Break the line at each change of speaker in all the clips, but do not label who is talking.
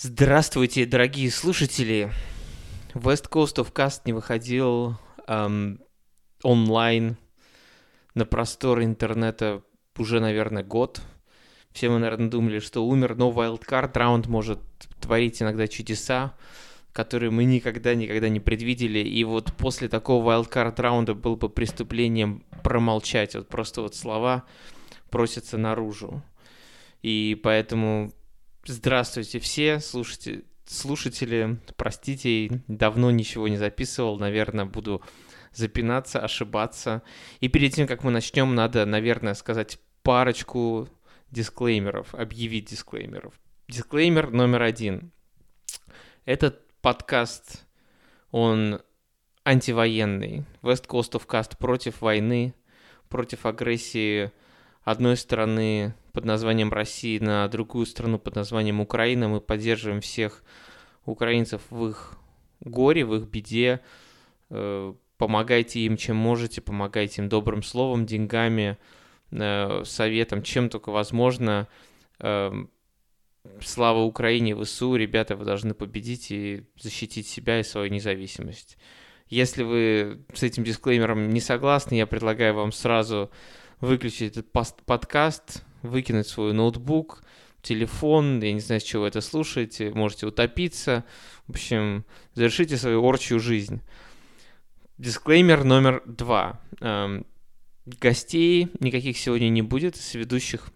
Здравствуйте, дорогие слушатели. West Coast of Cast не выходил эм, онлайн на просторы интернета уже, наверное, год. Все мы, наверное, думали, что умер, но Wildcard раунд может творить иногда чудеса, которые мы никогда-никогда не предвидели. И вот после такого Wildcard раунда было бы преступлением промолчать. Вот просто вот слова просятся наружу. И поэтому здравствуйте все, слушайте, слушатели, простите, давно ничего не записывал, наверное, буду запинаться, ошибаться. И перед тем, как мы начнем, надо, наверное, сказать парочку дисклеймеров, объявить дисклеймеров. Дисклеймер номер один. Этот подкаст, он антивоенный. West Coast of Cast против войны, против агрессии одной страны под названием России на другую страну под названием Украина. Мы поддерживаем всех украинцев в их горе, в их беде. Э, помогайте им, чем можете, помогайте им добрым словом, деньгами, э, советом, чем только возможно. Э, слава Украине, ВСУ, ребята, вы должны победить и защитить себя и свою независимость. Если вы с этим дисклеймером не согласны, я предлагаю вам сразу выключить этот подкаст, выкинуть свой ноутбук, телефон, я не знаю, с чего вы это слушаете, можете утопиться. В общем, завершите свою орчью жизнь. Дисклеймер номер два. Эм, гостей никаких сегодня не будет, с ведущих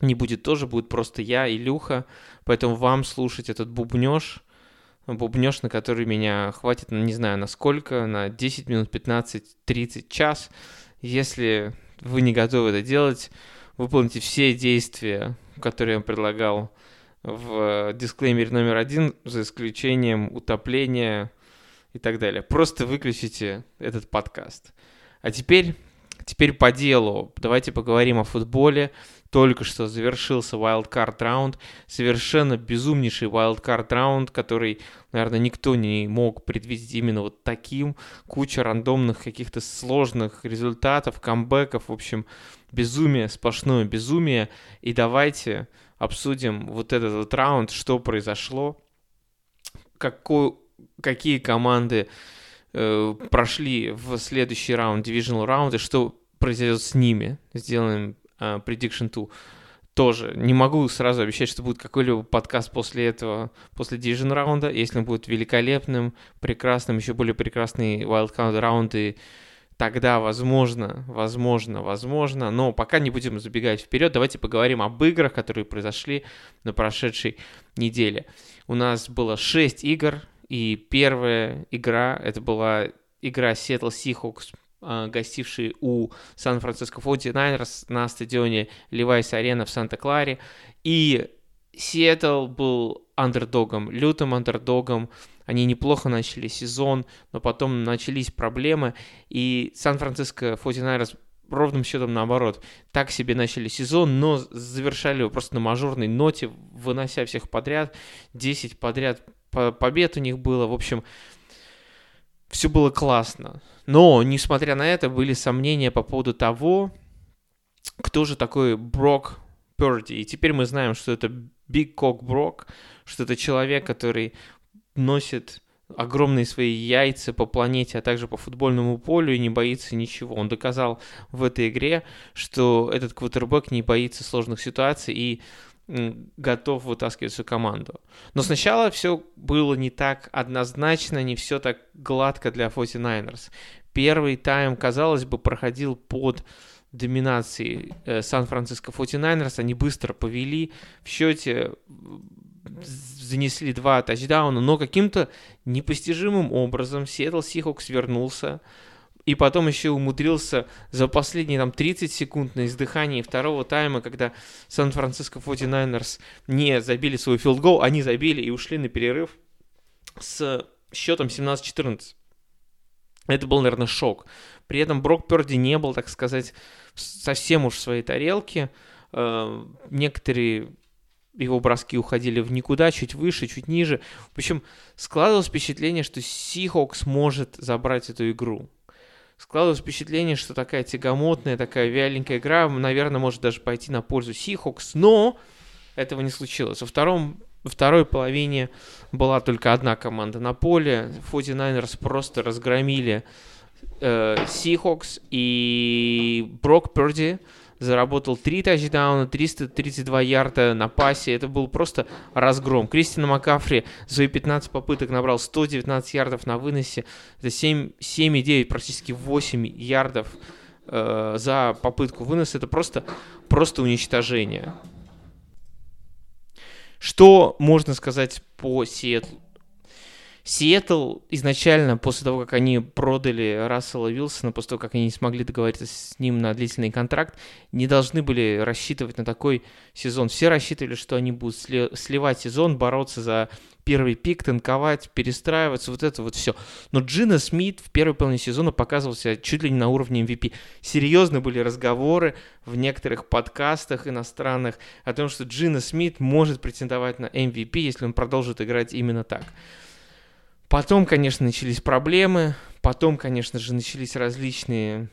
не будет тоже, будет просто я, Илюха, поэтому вам слушать этот бубнеж, бубнеж, на который меня хватит, ну, не знаю, на сколько, на 10 минут, 15, 30, час. Если вы не готовы это делать, выполните все действия, которые я предлагал в дисклеймере номер один, за исключением утопления и так далее. Просто выключите этот подкаст. А теперь, теперь по делу. Давайте поговорим о футболе. Только что завершился wildcard раунд. Совершенно безумнейший wildcard раунд, который, наверное, никто не мог предвидеть именно вот таким. Куча рандомных каких-то сложных результатов, камбэков. В общем, безумие, сплошное безумие. И давайте обсудим вот этот вот раунд, что произошло, какой, какие команды э, прошли в следующий раунд, divisional раунд, и что произойдет с ними. Сделаем э, prediction 2 тоже. Не могу сразу обещать, что будет какой-либо подкаст после этого, после Division раунда. Если он будет великолепным, прекрасным, еще более прекрасный wildcard раунды тогда возможно, возможно, возможно, но пока не будем забегать вперед, давайте поговорим об играх, которые произошли на прошедшей неделе. У нас было 6 игр, и первая игра, это была игра Seattle Seahawks, гостивший у Сан-Франциско 49ers на стадионе Левайс Арена в Санта-Кларе, и Сиэтл был андердогом, лютым андердогом, они неплохо начали сезон, но потом начались проблемы, и Сан-Франциско 49ers ровным счетом наоборот. Так себе начали сезон, но завершали его просто на мажорной ноте, вынося всех подряд. 10 подряд побед у них было. В общем, все было классно. Но, несмотря на это, были сомнения по поводу того, кто же такой Брок Перди. И теперь мы знаем, что это Биг Кок Брок, что это человек, который носит огромные свои яйца по планете, а также по футбольному полю и не боится ничего. Он доказал в этой игре, что этот квотербек не боится сложных ситуаций и готов вытаскивать свою команду. Но сначала все было не так однозначно, не все так гладко для 49ers. Первый тайм, казалось бы, проходил под доминацией э, Сан-Франциско 49ers. Они быстро повели в счете занесли два тачдауна, но каким-то непостижимым образом Сиэтл Сихокс вернулся, и потом еще умудрился за последние там 30 секунд на издыхании второго тайма, когда Сан-Франциско 49ers не забили свой field goal, они забили и ушли на перерыв с счетом 17-14. Это был, наверное, шок. При этом Брок Перди не был, так сказать, совсем уж в своей тарелке. Э, некоторые его броски уходили в никуда, чуть выше, чуть ниже. В общем, складывалось впечатление, что Seahawks может забрать эту игру. Складывалось впечатление, что такая тягомотная, такая вяленькая игра, наверное, может даже пойти на пользу Seahawks, но этого не случилось. Во втором во второй половине была только одна команда на поле. 49ers просто разгромили э, Seahawks, и Брок Перди заработал 3 тачдауна, 332 ярда на пасе. Это был просто разгром. Кристина Макафри свои 15 попыток набрал 119 ярдов на выносе. Это 7,9, практически 8 ярдов э, за попытку выноса. Это просто, просто уничтожение. Что можно сказать по Сиэтлу? Сиэтл изначально, после того, как они продали Рассела Вилсона, после того, как они не смогли договориться с ним на длительный контракт, не должны были рассчитывать на такой сезон. Все рассчитывали, что они будут сливать сезон, бороться за первый пик, танковать, перестраиваться, вот это вот все. Но Джина Смит в первой половине сезона показывался чуть ли не на уровне MVP. Серьезно были разговоры в некоторых подкастах иностранных о том, что Джина Смит может претендовать на MVP, если он продолжит играть именно так. Потом, конечно, начались проблемы, потом, конечно же, начались различные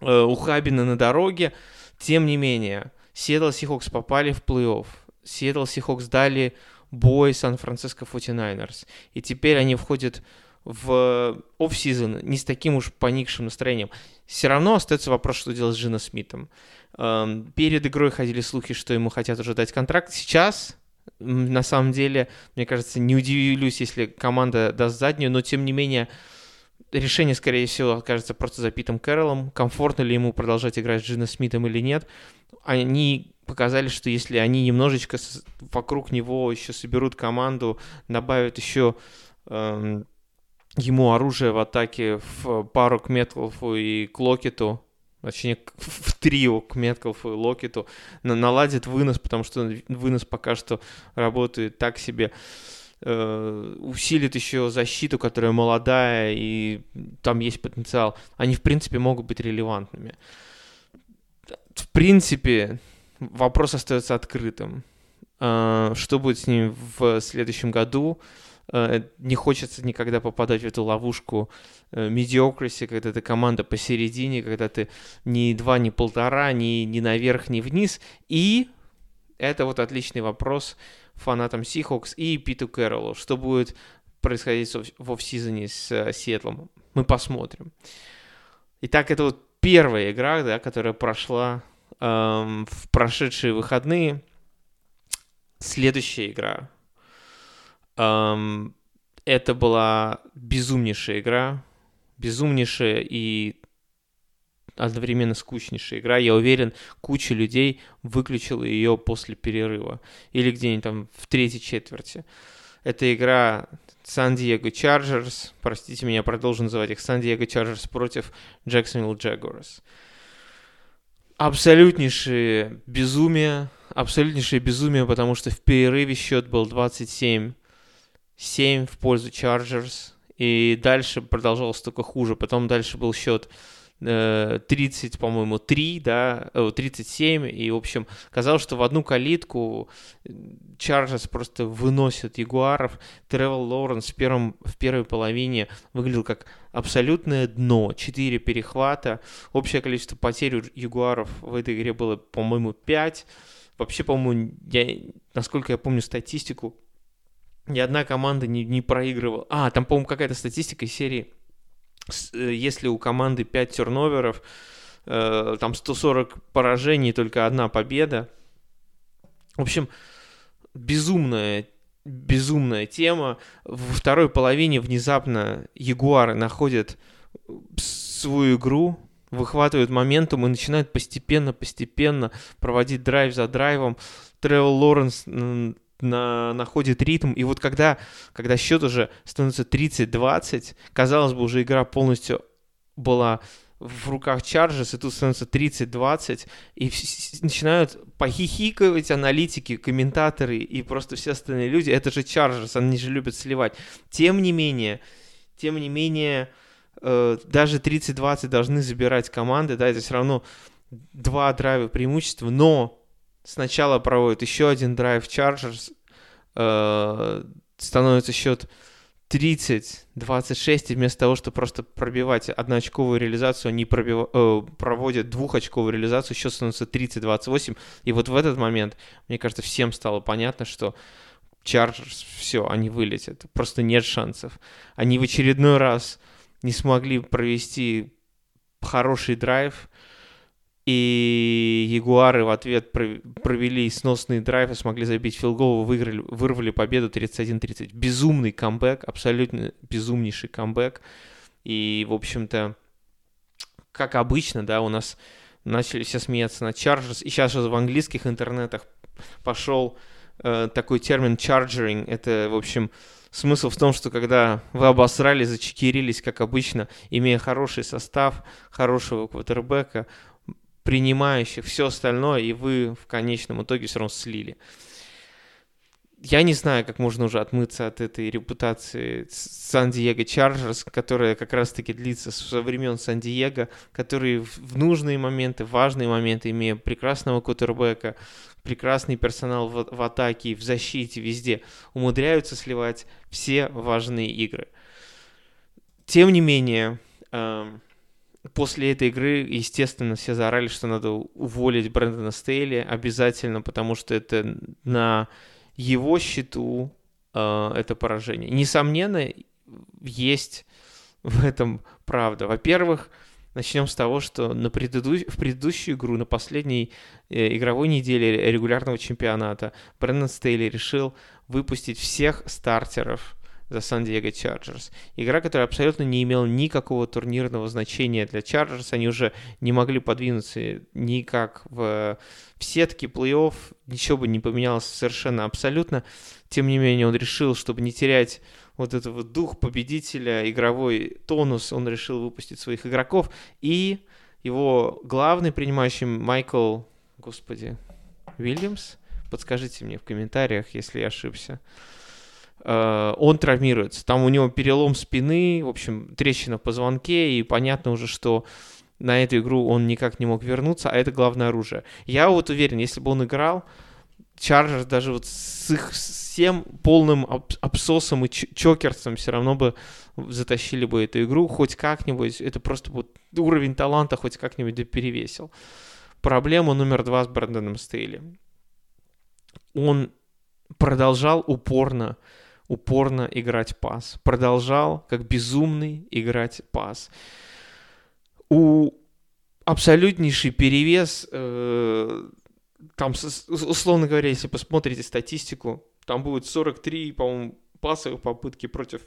э, ухабины на дороге. Тем не менее, Сиэтл Сихокс попали в плей-офф. Сиэтл Сихокс дали бой Сан-Франциско 49ers. И теперь они входят в оф-сезон не с таким уж поникшим настроением. Все равно остается вопрос, что делать с Джина Смитом. Эм, перед игрой ходили слухи, что ему хотят уже дать контракт. Сейчас на самом деле, мне кажется, не удивлюсь, если команда даст заднюю, но тем не менее решение, скорее всего, окажется просто за Питом Кэрролом. Комфортно ли ему продолжать играть с Джином Смитом или нет. Они показали, что если они немножечко вокруг него еще соберут команду, добавят еще эм, ему оружие в атаке в пару к Метлфу и к Локету, точнее, в трио к Меткалфу и Локету, наладит вынос, потому что вынос пока что работает так себе, э, усилит еще защиту, которая молодая, и там есть потенциал. Они, в принципе, могут быть релевантными. В принципе, вопрос остается открытым. Э, что будет с ним в следующем году? Э, не хочется никогда попадать в эту ловушку медиокриси, когда ты команда посередине, когда ты ни два, ни полтора, ни, ни наверх, ни вниз. И это вот отличный вопрос фанатам Seahawks и Питу Кэрролу. Что будет происходить в офсизоне с э, Сиэтлом? Мы посмотрим. Итак, это вот первая игра, да, которая прошла эм, в прошедшие выходные. Следующая игра. Эм, это была безумнейшая игра безумнейшая и одновременно скучнейшая игра. Я уверен, куча людей выключила ее после перерыва или где-нибудь там в третьей четверти. Это игра Сан-Диего Чарджерс, простите меня, продолжу называть их Сан-Диего Чарджерс против Джексонвилл Джагуарс. Абсолютнейшее безумие, абсолютнейшее безумие, потому что в перерыве счет был 27-7 в пользу Чарджерс. И дальше продолжалось только хуже. Потом дальше был счет 30, э, по-моему, 3, да, 37, и, в общем, казалось, что в одну калитку Чарджерс просто выносит Ягуаров. Тревел Лоуренс в, первом, в первой половине выглядел как абсолютное дно. 4 перехвата. Общее количество потерь у Ягуаров в этой игре было, по-моему, 5. Вообще, по-моему, я, насколько я помню статистику, ни одна команда не, не проигрывала. А, там, по-моему, какая-то статистика из серии, э, если у команды 5 терноверов, э, там 140 поражений, только одна победа. В общем, безумная, безумная тема. Во второй половине внезапно Ягуары находят свою игру, выхватывают моментум и начинают постепенно-постепенно проводить драйв за драйвом. Тревел Лоренс на, находит ритм. И вот когда, когда счет уже становится 30-20, казалось бы, уже игра полностью была в руках Чарджес, и тут становится 30-20, и начинают похихикивать аналитики, комментаторы и просто все остальные люди. Это же Чарджес, они же любят сливать. Тем не менее, тем не менее, э, даже 30-20 должны забирать команды, да, это все равно два драйва преимущества, но Сначала проводит еще один драйв Chargers. Э, становится счет 30-26, и вместо того, чтобы просто пробивать одноочковую реализацию, они пробив... э, проводят двухочковую реализацию, счет становится 30-28. И вот в этот момент, мне кажется, всем стало понятно, что Чарджерс, все, они вылетят. Просто нет шансов. Они в очередной раз не смогли провести хороший драйв, и Ягуары в ответ провели сносный драйв и смогли забить филгол, выиграли, вырвали победу 31-30. Безумный камбэк, абсолютно безумнейший камбэк. И, в общем-то, как обычно, да, у нас начали все смеяться на Chargers, и сейчас же в английских интернетах пошел э, такой термин chargering. Это, в общем, смысл в том, что когда вы обосрали, зачекирились, как обычно, имея хороший состав, хорошего квотербека, принимающих все остальное, и вы в конечном итоге все равно слили. Я не знаю, как можно уже отмыться от этой репутации Сан-Диего Чарджерс, которая как раз-таки длится со времен Сан-Диего, которые в нужные моменты, важные моменты, имея прекрасного кутербека, прекрасный персонал в, в атаке, в защите, везде, умудряются сливать все важные игры. Тем не менее, эм, после этой игры, естественно, все заорали, что надо уволить Брэндона Стейли обязательно, потому что это на его счету э, это поражение. Несомненно, есть в этом правда. Во-первых, начнем с того, что на преду... в предыдущую игру, на последней э, игровой неделе регулярного чемпионата, Брэндон Стейли решил выпустить всех стартеров за Сан-Диего Чарджерс. Игра, которая абсолютно не имела никакого турнирного значения для Чарджерс. Они уже не могли подвинуться никак в, в сетке плей-офф. Ничего бы не поменялось совершенно абсолютно. Тем не менее, он решил, чтобы не терять вот этого дух победителя, игровой тонус, он решил выпустить своих игроков. И его главный принимающий Майкл, господи, Уильямс, подскажите мне в комментариях, если я ошибся, он травмируется. Там у него перелом спины, в общем, трещина в позвонке, и понятно уже, что на эту игру он никак не мог вернуться, а это главное оружие. Я вот уверен, если бы он играл, Чарджерс даже вот с их всем полным абсосом и чокерством все равно бы затащили бы эту игру хоть как-нибудь. Это просто вот уровень таланта хоть как-нибудь перевесил. Проблема номер два с Брэндоном Стейли. Он продолжал упорно упорно играть пас. Продолжал, как безумный, играть пас. У абсолютнейший перевес, э, там, условно говоря, если посмотрите статистику, там будет 43, по-моему, пасовых попытки против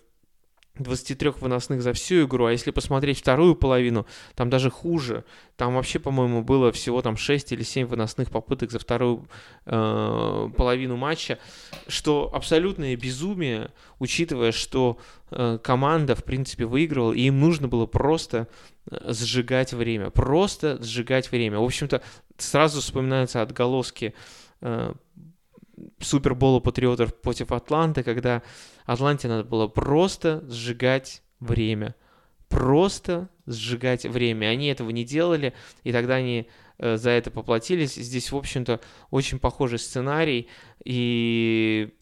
23 выносных за всю игру, а если посмотреть вторую половину, там даже хуже. Там вообще, по-моему, было всего там 6 или 7 выносных попыток за вторую э, половину матча, что абсолютное безумие, учитывая, что э, команда, в принципе, выигрывала, и им нужно было просто э, сжигать время. Просто сжигать время. В общем-то, сразу вспоминаются отголоски э, Супербола Патриотов против Атланты, когда Атланте надо было просто сжигать время. Просто сжигать время. Они этого не делали, и тогда они э, за это поплатились. Здесь, в общем-то, очень похожий сценарий, и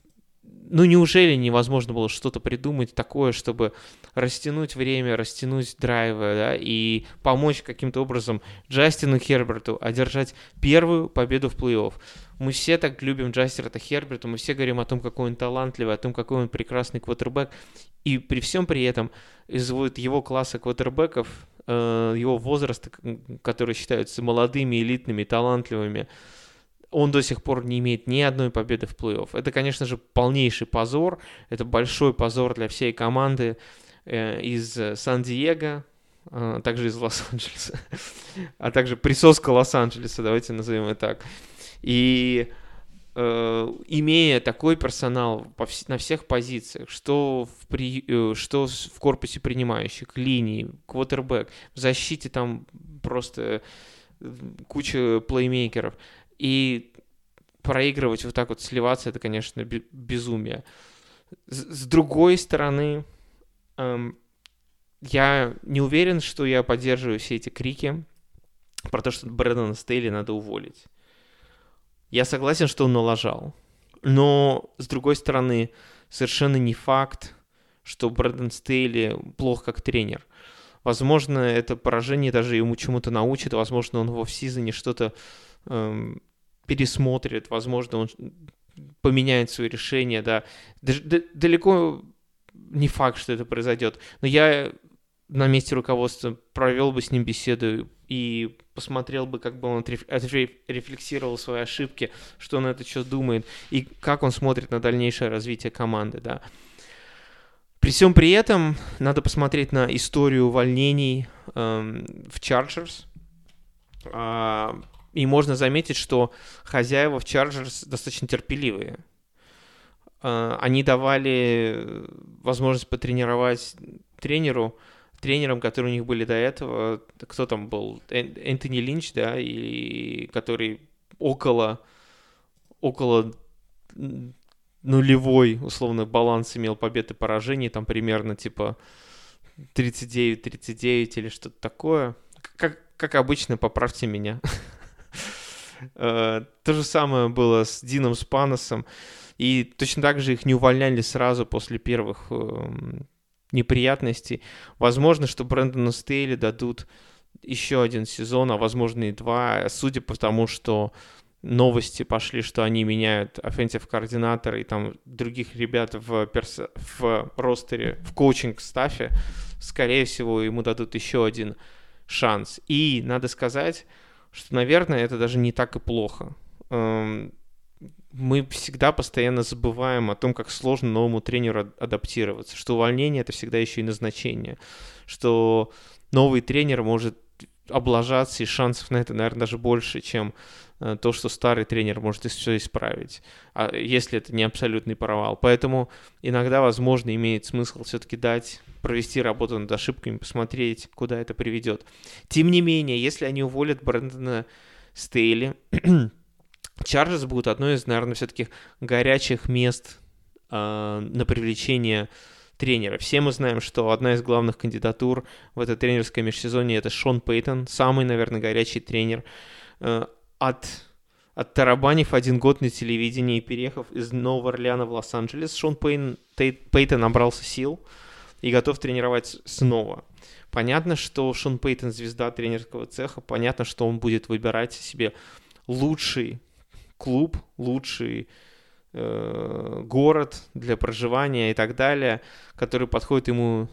ну неужели невозможно было что-то придумать такое, чтобы растянуть время, растянуть драйвы, да, и помочь каким-то образом Джастину Херберту одержать первую победу в плей-офф. Мы все так любим Джастина Херберта, мы все говорим о том, какой он талантливый, о том, какой он прекрасный квотербек, и при всем при этом из вот его класса квотербеков, э, его возраста, которые считаются молодыми, элитными, талантливыми, он до сих пор не имеет ни одной победы в плей-офф. Это, конечно же, полнейший позор. Это большой позор для всей команды э, из Сан-Диего, э, также из Лос-Анджелеса, а также присоска Лос-Анджелеса, давайте назовем это так. И э, имея такой персонал на всех позициях, что в, при, э, что в корпусе принимающих, линии, квотербек, в защите там просто куча плеймейкеров, и проигрывать вот так вот, сливаться, это, конечно, безумие. С другой стороны, эм, я не уверен, что я поддерживаю все эти крики про то, что Брэдона Стейли надо уволить. Я согласен, что он налажал. Но, с другой стороны, совершенно не факт, что Брэдон Стейли плох как тренер. Возможно, это поражение даже ему чему-то научит, возможно, он в офсизоне что-то эм, пересмотрит, возможно, он поменяет свое решение, да. Далеко не факт, что это произойдет. Но я на месте руководства провел бы с ним беседу и посмотрел бы, как бы он рефлексировал свои ошибки, что он это что думает, и как он смотрит на дальнейшее развитие команды, да. При всем при этом надо посмотреть на историю увольнений эм, в Chargers. Э, и можно заметить, что хозяева в Chargers достаточно терпеливые. Э, они давали возможность потренировать тренеру тренерам, которые у них были до этого, кто там был, Энтони Линч, да, и который около, около нулевой, условно, баланс имел побед и поражений, там примерно типа 39-39 или что-то такое. Как, как обычно, поправьте меня. Э, то же самое было с Дином Спаносом. И точно так же их не увольняли сразу после первых эм, неприятностей. Возможно, что Брэндону Стейли дадут еще один сезон, а возможно и два, судя по тому, что новости пошли, что они меняют offensive координатора и там других ребят в, перс... в ростере, в коучинг-стафе, скорее всего, ему дадут еще один шанс. И надо сказать, что, наверное, это даже не так и плохо. Мы всегда постоянно забываем о том, как сложно новому тренеру адаптироваться, что увольнение это всегда еще и назначение, что новый тренер может облажаться, и шансов на это, наверное, даже больше, чем э, то, что старый тренер может все исправить, а если это не абсолютный провал. Поэтому иногда, возможно, имеет смысл все-таки дать, провести работу над ошибками, посмотреть, куда это приведет. Тем не менее, если они уволят Брэндона Стейли, Чарджерс будут одной из, наверное, все-таки горячих мест э, на привлечение тренера. Все мы знаем, что одна из главных кандидатур в это тренерское межсезонье это Шон Пейтон, самый, наверное, горячий тренер. Э, от, от Тарабанев один год на телевидении, переехав из Нового Орлеана в Лос-Анджелес, Шон Пейн, Пейтон набрался сил и готов тренировать снова. Понятно, что Шон Пейтон звезда тренерского цеха, понятно, что он будет выбирать себе лучший клуб, лучший э, город для проживания и так далее, который подходит ему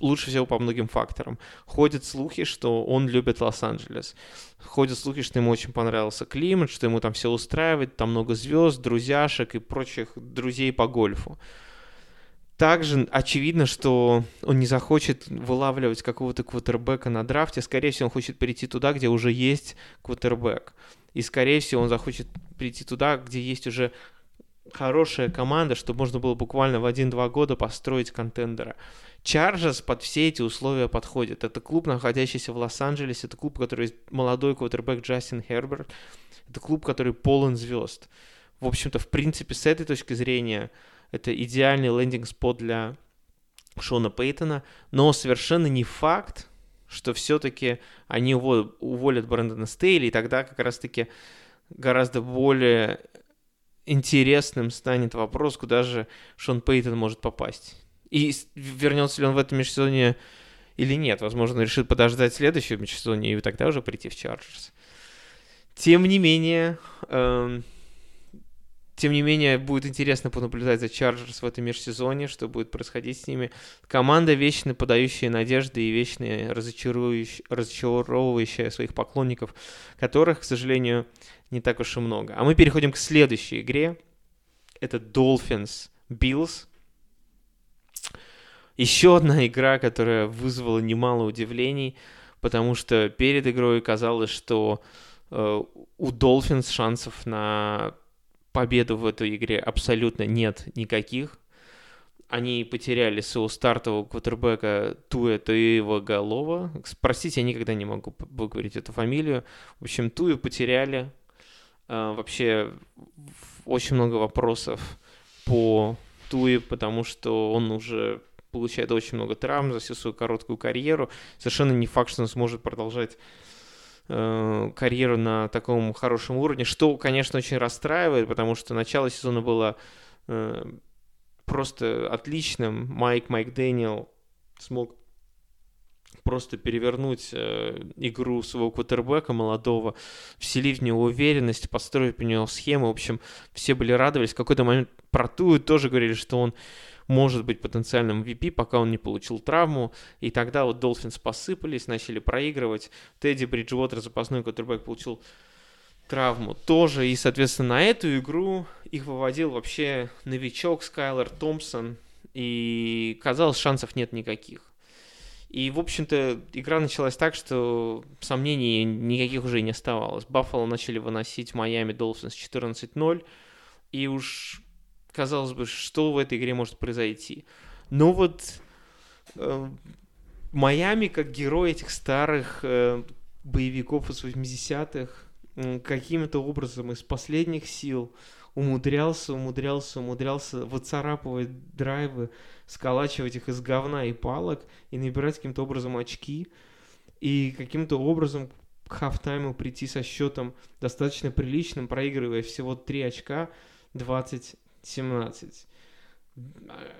лучше всего по многим факторам. Ходят слухи, что он любит Лос-Анджелес. Ходят слухи, что ему очень понравился климат, что ему там все устраивает, там много звезд, друзьяшек и прочих друзей по гольфу. Также очевидно, что он не захочет вылавливать какого-то квотербека на драфте. Скорее всего, он хочет перейти туда, где уже есть квотербек. И, скорее всего, он захочет прийти туда, где есть уже хорошая команда, чтобы можно было буквально в 1-2 года построить контендера. Чарджерс под все эти условия подходит. Это клуб, находящийся в Лос-Анджелесе, это клуб, который есть молодой квотербек Джастин Херберт, это клуб, который полон звезд. В общем-то, в принципе, с этой точки зрения это идеальный лендинг-спот для Шона Пейтона, но совершенно не факт, что все-таки они уволят Брэндона Стейли, и тогда как раз-таки гораздо более интересным станет вопрос, куда же Шон Пейтон может попасть. И вернется ли он в этом межсезонье или нет. Возможно, он решит подождать следующего межсезонья и тогда уже прийти в Чарджерс. Тем не менее, эм, тем не менее, будет интересно понаблюдать за Чарджерс в этом межсезоне, что будет происходить с ними. Команда вечно подающая надежды и вечно разочаровывающая, своих поклонников, которых, к сожалению, не так уж и много. А мы переходим к следующей игре. Это Dolphins Bills. Еще одна игра, которая вызвала немало удивлений, потому что перед игрой казалось, что э, у Dolphins шансов на победу в этой игре абсолютно нет никаких. Они потеряли своего стартового квотербека Туя Туева Голова. Простите, я никогда не могу выговорить эту фамилию. В общем, Тую потеряли. А, вообще, очень много вопросов по Туе, потому что он уже получает очень много травм за всю свою короткую карьеру. Совершенно не факт, что он сможет продолжать Э, карьеру на таком хорошем уровне, что, конечно, очень расстраивает, потому что начало сезона было э, просто отличным. Майк, Майк Дэниел смог просто перевернуть э, игру своего квотербека молодого, вселить в него уверенность, построить по него схему. В общем, все были радовались. В какой-то момент про Тую тоже говорили, что он может быть потенциальным VP, пока он не получил травму. И тогда вот Долфинс посыпались, начали проигрывать. Тедди Бриджвотер, запасной квотербек, получил травму тоже. И, соответственно, на эту игру их выводил вообще новичок Скайлер Томпсон. И казалось, шансов нет никаких. И, в общем-то, игра началась так, что сомнений никаких уже не оставалось. Баффало начали выносить Майами Долфинс 14-0. И уж казалось бы, что в этой игре может произойти. Но вот э, Майами, как герой этих старых э, боевиков из 80-х, э, каким-то образом из последних сил умудрялся, умудрялся, умудрялся выцарапывать драйвы, сколачивать их из говна и палок и набирать каким-то образом очки. И каким-то образом к хафтайму прийти со счетом достаточно приличным, проигрывая всего 3 очка, 20 17.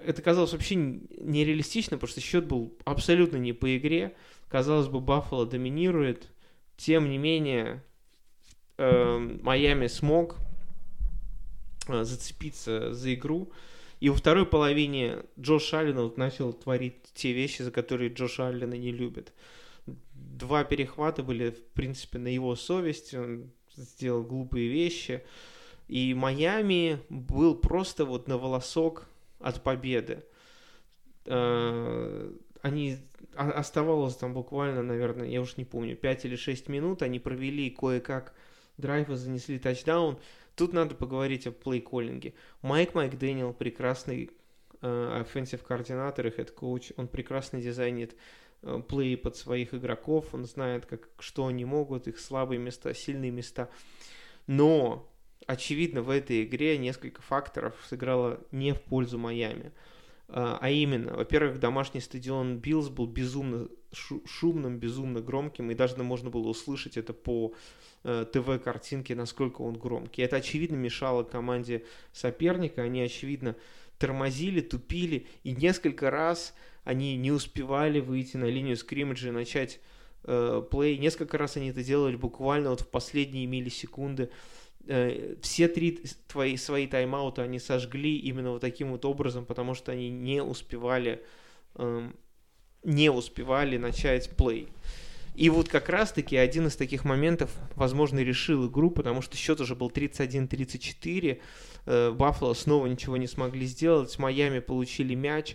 Это казалось вообще нереалистично, потому что счет был абсолютно не по игре. Казалось бы, Баффало доминирует. Тем не менее, э, Майами смог э, зацепиться за игру. И во второй половине Джош Аллен вот начал творить те вещи, за которые Джош Аллена не любит. Два перехвата были, в принципе, на его совести. Он сделал глупые вещи. И Майами был просто вот на волосок от победы. Э, они оставалось там буквально, наверное, я уж не помню, 5 или 6 минут, они провели кое-как драйвы, занесли тачдаун. Тут надо поговорить о play-calling е. Майк Макдэниел прекрасный offensive coordinator и head coach, он прекрасно дизайнит э, play под своих игроков, он знает, как, что они могут, их слабые места, сильные места. Но очевидно, в этой игре несколько факторов сыграло не в пользу Майами. А, а именно, во-первых, домашний стадион Биллс был безумно шумным, безумно громким, и даже можно было услышать это по э, ТВ-картинке, насколько он громкий. Это, очевидно, мешало команде соперника, они, очевидно, тормозили, тупили, и несколько раз они не успевали выйти на линию скриммиджа и начать э, плей. Несколько раз они это делали буквально вот в последние миллисекунды. Э, все три твои свои тайм-аута они сожгли именно вот таким вот образом, потому что они не успевали эм, не успевали начать плей. И вот как раз-таки один из таких моментов, возможно, решил игру, потому что счет уже был 31-34. Э, Баффало снова ничего не смогли сделать. Майами получили мяч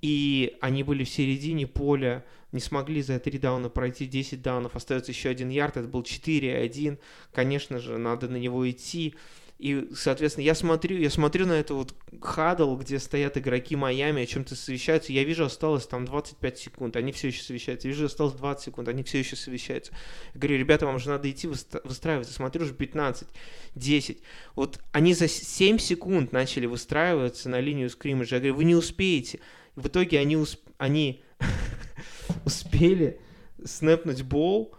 и они были в середине поля, не смогли за три дауна пройти 10 даунов, остается еще один ярд, это был 4-1, конечно же, надо на него идти, и, соответственно, я смотрю, я смотрю на это вот хадл, где стоят игроки Майами, о чем-то совещаются. Я вижу, осталось там 25 секунд, они все еще совещаются. Я вижу, осталось 20 секунд, они все еще совещаются. Я говорю, ребята, вам же надо идти выстраиваться. Смотрю, уже 15, 10. Вот они за 7 секунд начали выстраиваться на линию скриммиджа. Я говорю, вы не успеете. В итоге они, усп... они успели снэпнуть бол,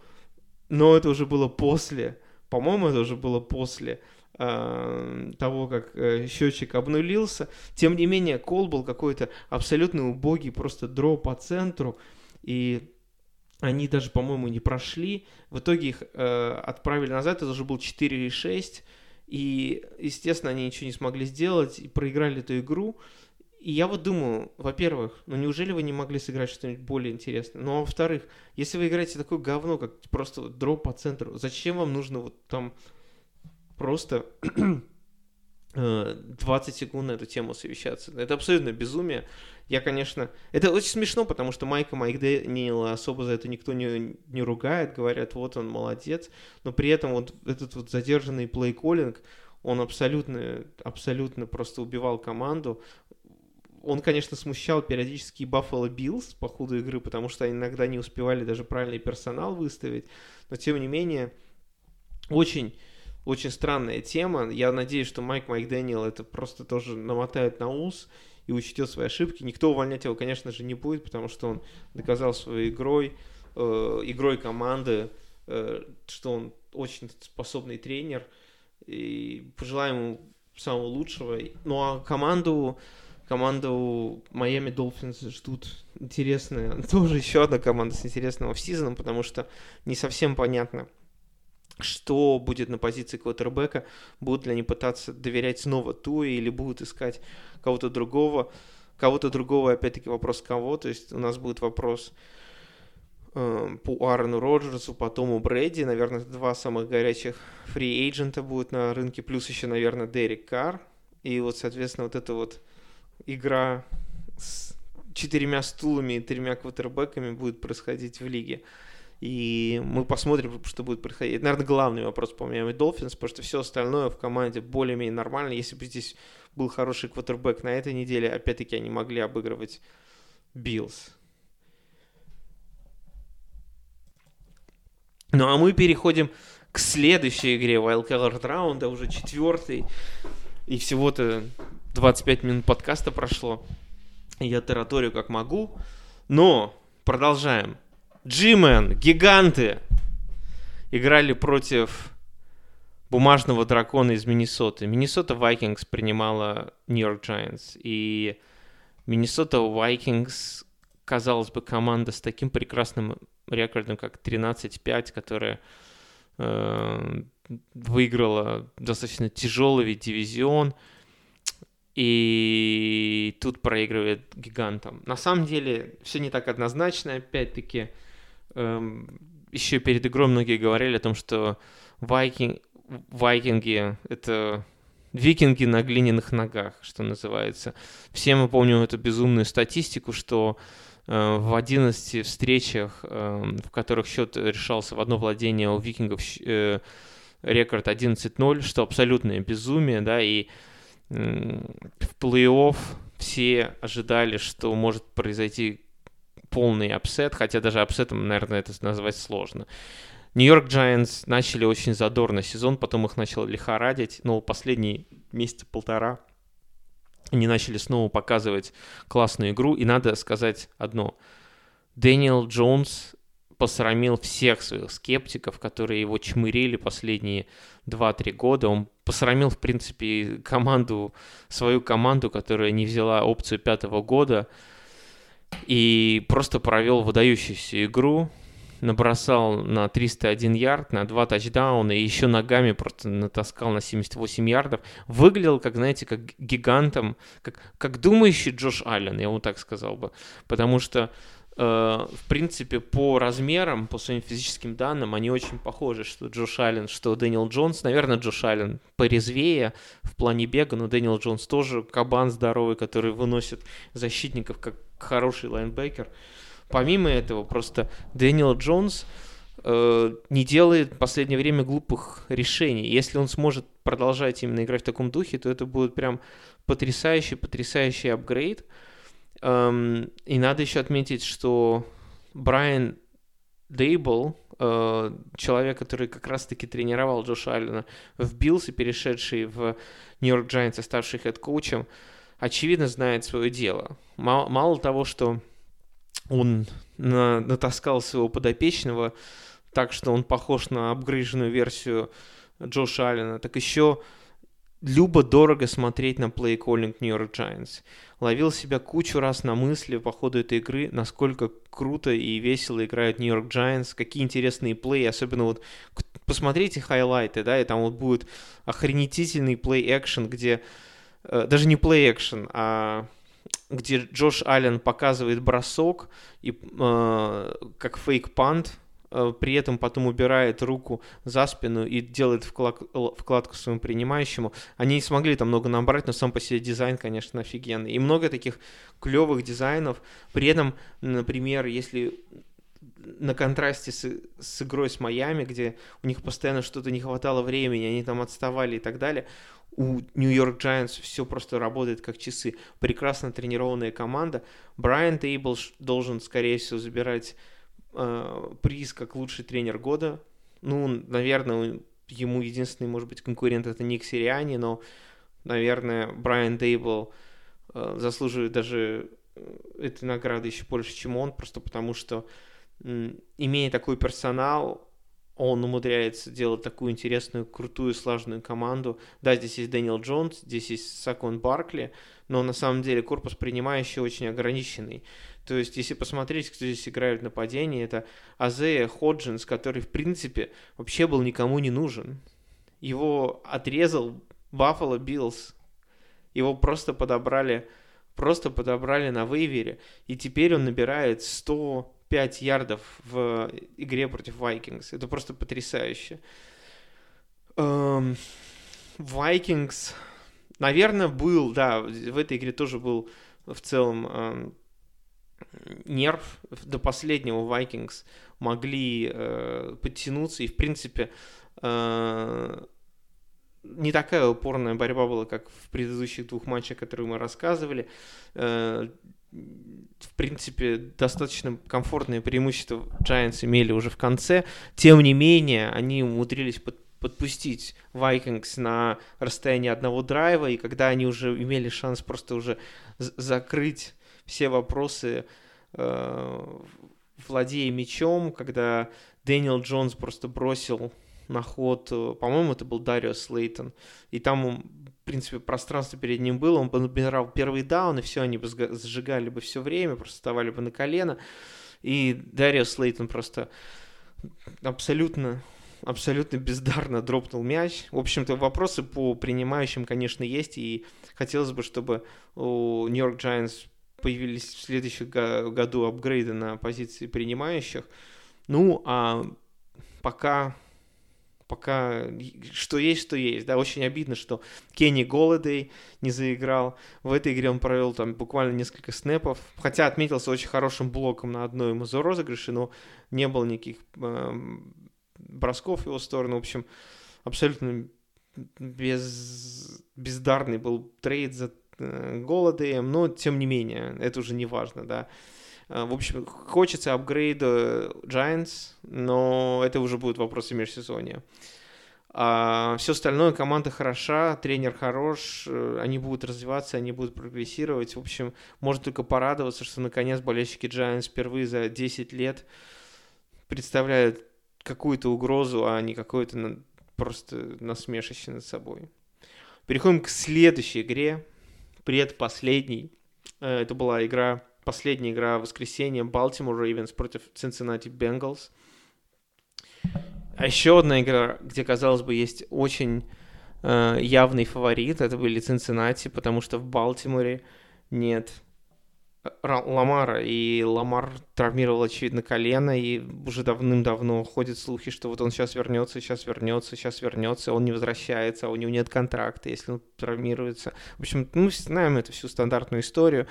но это уже было после, по-моему, это уже было после э, того, как э, счетчик обнулился. Тем не менее, кол был какой-то абсолютно убогий, просто дро по центру, и они даже, по-моему, не прошли. В итоге их э, отправили назад, это уже был 4-6, и, естественно, они ничего не смогли сделать, и проиграли эту игру. И я вот думаю, во-первых, ну неужели вы не могли сыграть что-нибудь более интересное? Ну а во-вторых, если вы играете такое говно, как просто дроп по центру, зачем вам нужно вот там просто 20 э, секунд на эту тему совещаться? Это абсолютно безумие. Я, конечно... Это очень смешно, потому что Майка Майк Дэниела особо за это никто не, не ругает, говорят, вот он молодец, но при этом вот этот вот задержанный плей-коллинг, он абсолютно, абсолютно просто убивал команду он, конечно, смущал периодически Buffalo Bills по ходу игры, потому что иногда не успевали даже правильный персонал выставить. Но, тем не менее, очень, очень странная тема. Я надеюсь, что Майк Майк Дэниел это просто тоже намотает на ус и учтет свои ошибки. Никто увольнять его, конечно же, не будет, потому что он доказал своей игрой, э, игрой команды, э, что он очень способный тренер. И пожелаем ему самого лучшего. Ну а команду Команду Майами Долфинс ждут интересная, тоже еще одна команда с интересным офсизоном, потому что не совсем понятно, что будет на позиции квотербека, будут ли они пытаться доверять снова Туе или будут искать кого-то другого. Кого-то другого, опять-таки, вопрос кого. То есть у нас будет вопрос э, по Аарону Роджерсу, по Тому Брэди. Наверное, два самых горячих фри-эйджента будут на рынке. Плюс еще, наверное, Дерек Карр. И вот, соответственно, вот эта вот игра с четырьмя стулами и тремя квотербеками будет происходить в лиге. И мы посмотрим, что будет происходить. Это, наверное, главный вопрос по Miami Dolphins, потому что все остальное в команде более-менее нормально. Если бы здесь был хороший квотербек на этой неделе, опять-таки они могли обыгрывать Биллс. Ну а мы переходим к следующей игре Wildcard раунда, уже четвертый. И всего-то 25 минут подкаста прошло. Я тараторю как могу. Но продолжаем. G-Men, гиганты, играли против бумажного дракона из Миннесоты. Миннесота Вайкингс принимала Нью-Йорк Giants. И Миннесота Вайкингс, казалось бы, команда с таким прекрасным рекордом, как 13-5, которая э, выиграла достаточно тяжелый дивизион. И тут проигрывает гигантам. На самом деле все не так однозначно. Опять-таки, эм, еще перед игрой многие говорили о том, что Вайкинг, Вайкинги — это викинги на глиняных ногах, что называется. Все мы помним эту безумную статистику, что э, в 11 встречах, э, в которых счет решался в одно владение у викингов, э, рекорд 11-0, что абсолютное безумие, да, и в плей-офф все ожидали, что может произойти полный upset, хотя даже upset ом, наверное, это назвать сложно. Нью-Йорк Giants начали очень задорно сезон, потом их начало лихорадить, но последний месяц полтора они начали снова показывать классную игру, и надо сказать одно. Дэниел Джонс посрамил всех своих скептиков, которые его чмырили последние 2-3 года. Он посрамил, в принципе, команду, свою команду, которая не взяла опцию пятого года и просто провел выдающуюся игру, набросал на 301 ярд, на два тачдауна и еще ногами просто натаскал на 78 ярдов. Выглядел, как, знаете, как гигантом, как, как думающий Джош Аллен, я вот так сказал бы. Потому что в принципе, по размерам, по своим физическим данным, они очень похожи, что Джош Аллен, что Дэниел Джонс. Наверное, Джош Аллен порезвее в плане бега, но Дэниел Джонс тоже кабан здоровый, который выносит защитников как хороший лайнбекер. Помимо этого, просто Дэниел Джонс э, не делает в последнее время глупых решений. Если он сможет продолжать именно играть в таком духе, то это будет прям потрясающий, потрясающий апгрейд. Эм, и надо еще отметить, что Брайан Дейбл, э, человек, который как раз-таки тренировал Джоша Аллена в Биллс и перешедший в Нью-Йорк Giants, ставший хед-коучем, очевидно знает свое дело. Мало, того, что он на, натаскал своего подопечного так, что он похож на апгрейженную версию Джоша Аллена, так еще любо-дорого смотреть на плей-коллинг Нью-Йорк Giants. Ловил себя кучу раз на мысли по ходу этой игры, насколько круто и весело играют Нью-Йорк Giants, какие интересные плей, особенно вот посмотрите хайлайты, да, и там вот будет охренительный плей-экшен, где э, даже не плей-экшен, а где Джош Аллен показывает бросок и э, как фейк-пант, при этом потом убирает руку за спину и делает вклад, вкладку своему принимающему. Они не смогли там много набрать, но сам по себе дизайн, конечно, офигенный. И много таких клевых дизайнов. При этом, например, если на контрасте с, с игрой с Майами, где у них постоянно что-то не хватало времени, они там отставали и так далее, у Нью-Йорк Giants все просто работает как часы. Прекрасно тренированная команда. Брайан Тейбл должен, скорее всего, забирать э, приз как лучший тренер года. Ну, наверное, ему единственный, может быть, конкурент это Ник Сириани, но, наверное, Брайан Тейбл э, заслуживает даже э, этой награды еще больше, чем он, просто потому что, имея такой персонал, он умудряется делать такую интересную, крутую, слаженную команду. Да, здесь есть Дэниел Джонс, здесь есть Сакон Баркли, но на самом деле корпус принимающий очень ограниченный. То есть, если посмотреть, кто здесь играет в нападении, это Азея Ходжинс, который, в принципе, вообще был никому не нужен. Его отрезал Баффало Биллс. Его просто подобрали, просто подобрали на waiver е. И теперь он набирает 105 ярдов в игре против Vikings. Это просто потрясающе. Vikings, наверное, был, да, в этой игре тоже был в целом нерв до последнего Vikings могли э, подтянуться, и, в принципе, э, не такая упорная борьба была, как в предыдущих двух матчах, которые мы рассказывали. Э, в принципе, достаточно комфортное преимущество Giants имели уже в конце. Тем не менее, они умудрились под, подпустить Vikings на расстояние одного драйва, и когда они уже имели шанс просто уже закрыть все вопросы, э, владея мячом, когда Дэниел Джонс просто бросил на ход, э, по-моему, это был Дарио Слейтон, и там, принципе, пространство перед ним было, он бы набирал первый даун, и все, они бы сжигали бы все время, просто вставали бы на колено, и Дарио Слейтон просто абсолютно абсолютно бездарно дропнул мяч. В общем-то, вопросы по принимающим, конечно, есть, и хотелось бы, чтобы у Нью-Йорк Giants появились в следующем году апгрейды на позиции принимающих. Ну, а пока пока что есть, что есть. Да, очень обидно, что Кенни Голодей не заиграл. В этой игре он провел там буквально несколько снэпов. Хотя отметился очень хорошим блоком на одной ему за розыгрыше, но не было никаких э, бросков в его сторону. В общем, абсолютно без, бездарный был трейд за э, Голодеем, но тем не менее, это уже не важно, да. Э, в общем, хочется апгрейда Giants, но это уже будет вопросы межсезонья. А все остальное, команда хороша, тренер хорош, э, они будут развиваться, они будут прогрессировать. В общем, можно только порадоваться, что наконец болельщики Giants впервые за 10 лет представляют какую-то угрозу, а не какое-то просто насмешище над собой. Переходим к следующей игре, предпоследней. Э, это была игра последняя игра в воскресенье Балтимор против Cincinnati Bengals. А еще одна игра, где, казалось бы, есть очень э, явный фаворит, это были Цинциннати, потому что в Балтиморе нет Ламара, и Ламар травмировал, очевидно, колено, и уже давным-давно ходят слухи, что вот он сейчас вернется, сейчас вернется, сейчас вернется, он не возвращается, а у него нет контракта, если он травмируется. В общем, мы знаем эту всю стандартную историю.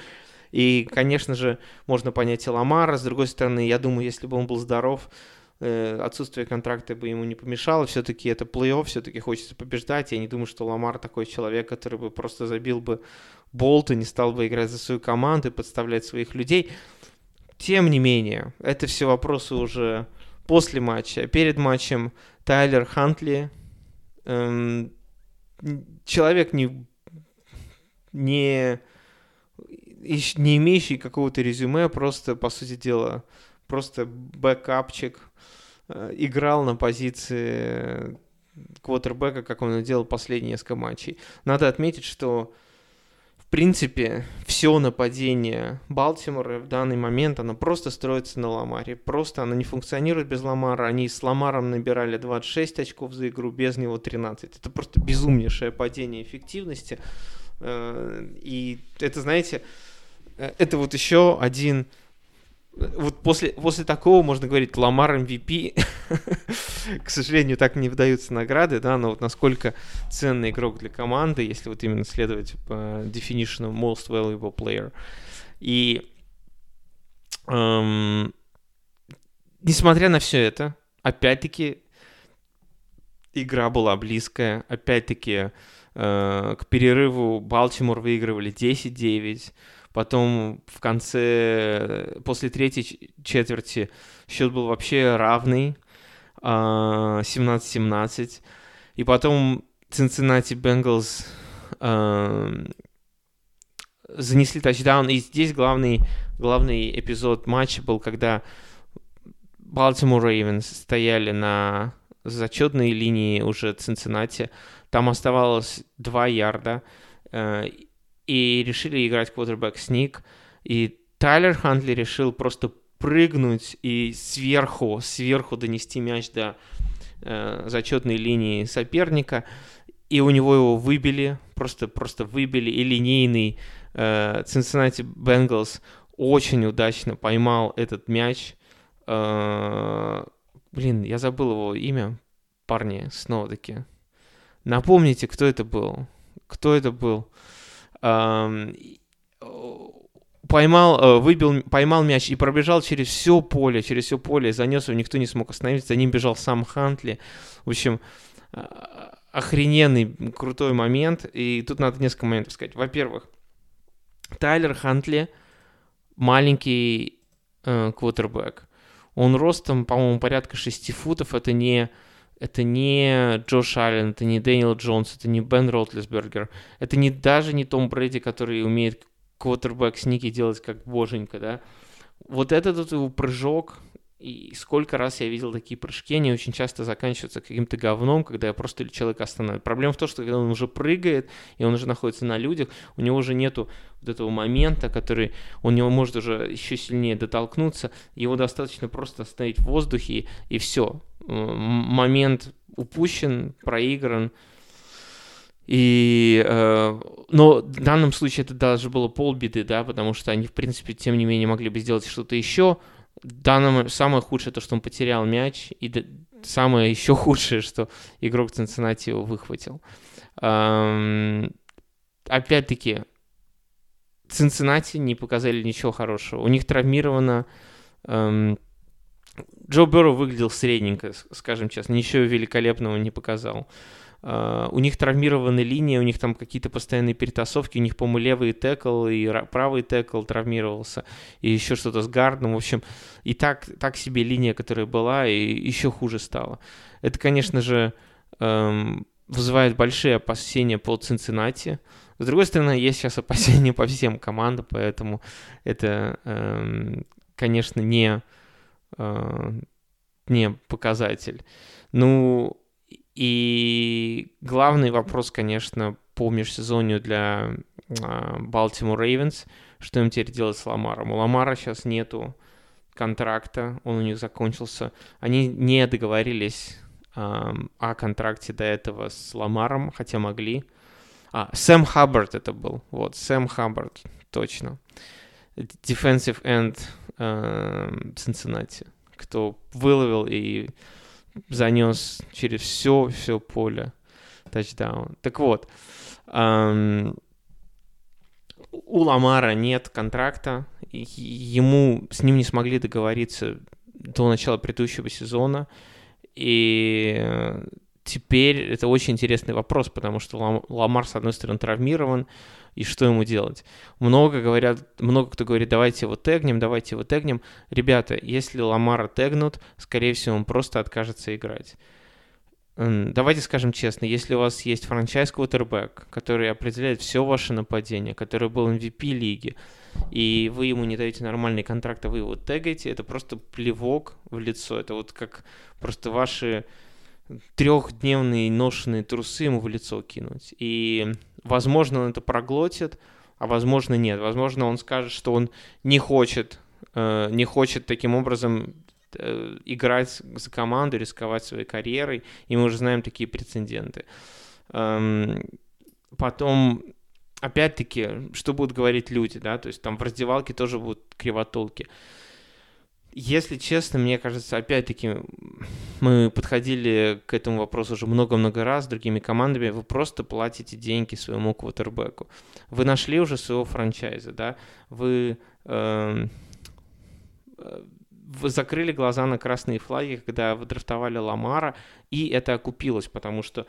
И, конечно же, можно понять и Ламара. С другой стороны, я думаю, если бы он был здоров, э, отсутствие контракта бы ему не помешало. Все-таки это плей-офф, все-таки хочется побеждать. Я не думаю, что Ламар такой человек, который бы просто забил бы болт и не стал бы играть за свою команду и подставлять своих людей. Тем не менее, это все вопросы уже после матча. Перед матчем Тайлер Хантли, эм, человек не, не не имеющий какого-то резюме, просто, по сути дела, просто бэкапчик, э, играл на позиции квотербека, как он делал последние несколько матчей. Надо отметить, что в принципе все нападение Балтимора в данный момент, оно просто строится на Ламаре. Просто оно не функционирует без Ламара. Они с Ламаром набирали 26 очков за игру, без него 13. Это просто безумнейшее падение эффективности. Э, и это, знаете, Э, это вот еще один вот после, после такого можно говорить Ламар MVP. К сожалению, так не выдаются награды, да, но вот насколько ценный игрок для команды, если вот именно следовать по definition most valuable player. И эм, несмотря на все это, опять-таки игра была близкая, опять-таки э, к перерыву Балтимор выигрывали 10-9, Потом в конце, после третьей четверти счет был вообще равный, 17-17. А, И потом Cincinnati Bengals э, занесли тачдаун. И здесь главный, главный эпизод матча был, когда Baltimore Ravens стояли на зачетной линии уже Цинциннати. Там оставалось 2 ярда. Э, и решили играть квотербек сник. И Тайлер Хантли решил просто прыгнуть и сверху, сверху донести мяч до э, зачетной линии соперника. И у него его выбили, просто, просто выбили. И линейный э, Cincinnati Bengals очень удачно поймал этот мяч. Э, блин, я забыл его имя, парни, снова-таки. Напомните, кто это был? Кто это был? Эм, поймал, э, выбил, поймал мяч и пробежал через все поле, через все поле, занес его, никто не смог остановить, за ним бежал сам Хантли. В общем, э, охрененный, крутой момент, и тут надо несколько моментов сказать. Во-первых, Тайлер Хантли маленький э, квотербек. Он ростом, по-моему, порядка 6 футов, это не это не Джош Аллен, это не Дэниел Джонс, это не Бен Ротлесбергер, это не, даже не Том Брэди, который умеет квотербек сники делать как боженька, да. Вот этот вот его прыжок, и сколько раз я видел такие прыжки, они очень часто заканчиваются каким-то говном, когда я просто человека останавливаю. Проблема в том, что когда он уже прыгает, и он уже находится на людях, у него уже нету вот этого момента, который он не может уже еще сильнее дотолкнуться, его достаточно просто остановить в воздухе, и, и все. Момент упущен, проигран, и, э, но в данном случае это даже было полбеды, да, потому что они, в принципе, тем не менее могли бы сделать что-то еще. Данном, самое худшее то, что он потерял мяч, и самое еще худшее, что игрок Цинциннати его выхватил. Опять-таки, Цинциннати не показали ничего хорошего. У них травмировано... Джо Берро выглядел средненько, скажем честно, ничего великолепного не показал. Uh, у них травмированы линии, у них там какие-то постоянные перетасовки, у них, по-моему, левый текл и правый текл травмировался, и еще что-то с гардом, в общем, и так, так себе линия, которая была, и еще хуже стало. Это, конечно же, эм, вызывает большие опасения по Цинциннати. С другой стороны, есть сейчас опасения по всем командам, поэтому это, эм, конечно, не, э, не показатель. Ну, и главный вопрос, конечно, по межсезонью для Baltimore Ravens, что им теперь делать с Ламаром. У Ламара сейчас нету контракта, он у них закончился. Они не договорились э, о контракте до этого с Ламаром, хотя могли. А, Сэм Хаббард это был. Вот, Сэм Хаббард, точно. Defensive end э, Cincinnati, кто выловил и занес через все, все поле тачдаун. Так вот, эм, у Ламара нет контракта, ему с ним не смогли договориться до начала предыдущего сезона, и теперь это очень интересный вопрос, потому что Ламар, с одной стороны, травмирован, и что ему делать. Много говорят, много кто говорит, давайте его тегнем, давайте его тегнем. Ребята, если Ламара тегнут, скорее всего, он просто откажется играть. Давайте скажем честно, если у вас есть франчайз квотербек, который определяет все ваше нападение, который был MVP лиги, и вы ему не даете нормальный контракт, а вы его тегаете, это просто плевок в лицо. Это вот как просто ваши трехдневные ношенные трусы ему в лицо кинуть. И, возможно, он это проглотит, а возможно, нет. Возможно, он скажет, что он не хочет, э, не хочет таким образом э, играть за команду, рисковать своей карьерой, и мы уже знаем такие прецеденты. Эм, потом, опять-таки, что будут говорить люди, да, то есть там в раздевалке тоже будут кривотолки. Если честно, мне кажется, опять-таки, мы подходили к этому вопросу уже много-много раз с другими командами. Вы просто платите деньги своему квотербеку. Вы нашли уже своего франчайза, да? Вы, э, вы закрыли глаза на красные флаги, когда вы драфтовали Ламара, и это окупилось, потому что Э,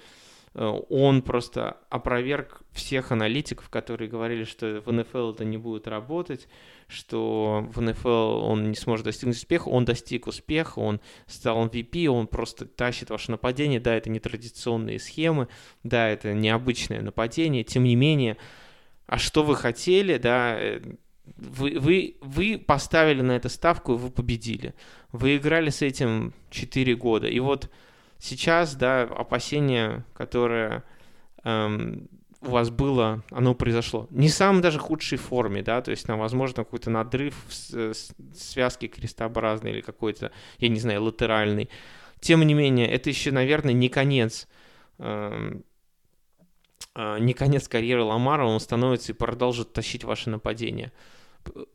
он просто опроверг всех аналитиков, которые говорили, что в НФЛ это не будет работать, что в НФЛ он не сможет достигнуть успеха. Он достиг успеха, он стал MVP, он просто тащит ваше нападение. Да, это не традиционные схемы, да, это необычное нападение, тем не менее, а что вы хотели, да, э, вы, вы, вы поставили на это ставку, и вы победили. Вы играли с этим 4 года. И вот сейчас, да, опасение, которое эм, у вас было, оно произошло. Не в самой даже худшей форме, да, то есть, там, возможно, какой-то надрыв в связке крестообразной или какой-то, я не знаю, латеральный. Тем не менее, это еще, наверное, не конец эм, э, не конец карьеры Ламара, он становится и продолжит тащить ваше нападение.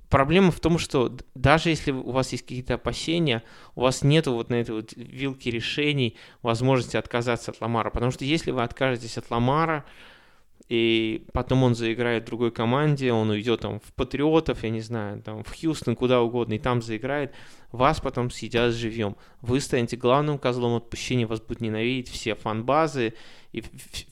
Проблема в том, что даже если у вас есть какие-то опасения, у вас нет вот на этой вот вилке решений возможности отказаться от Ламара. Потому что если вы откажетесь от Ламара, и потом он заиграет в другой команде, он уйдет там в Патриотов, я не знаю, там в Хьюстон, куда угодно, и там заиграет, вас потом съедят живьем. Вы станете главным козлом отпущения, вас будут ненавидеть все фан-базы и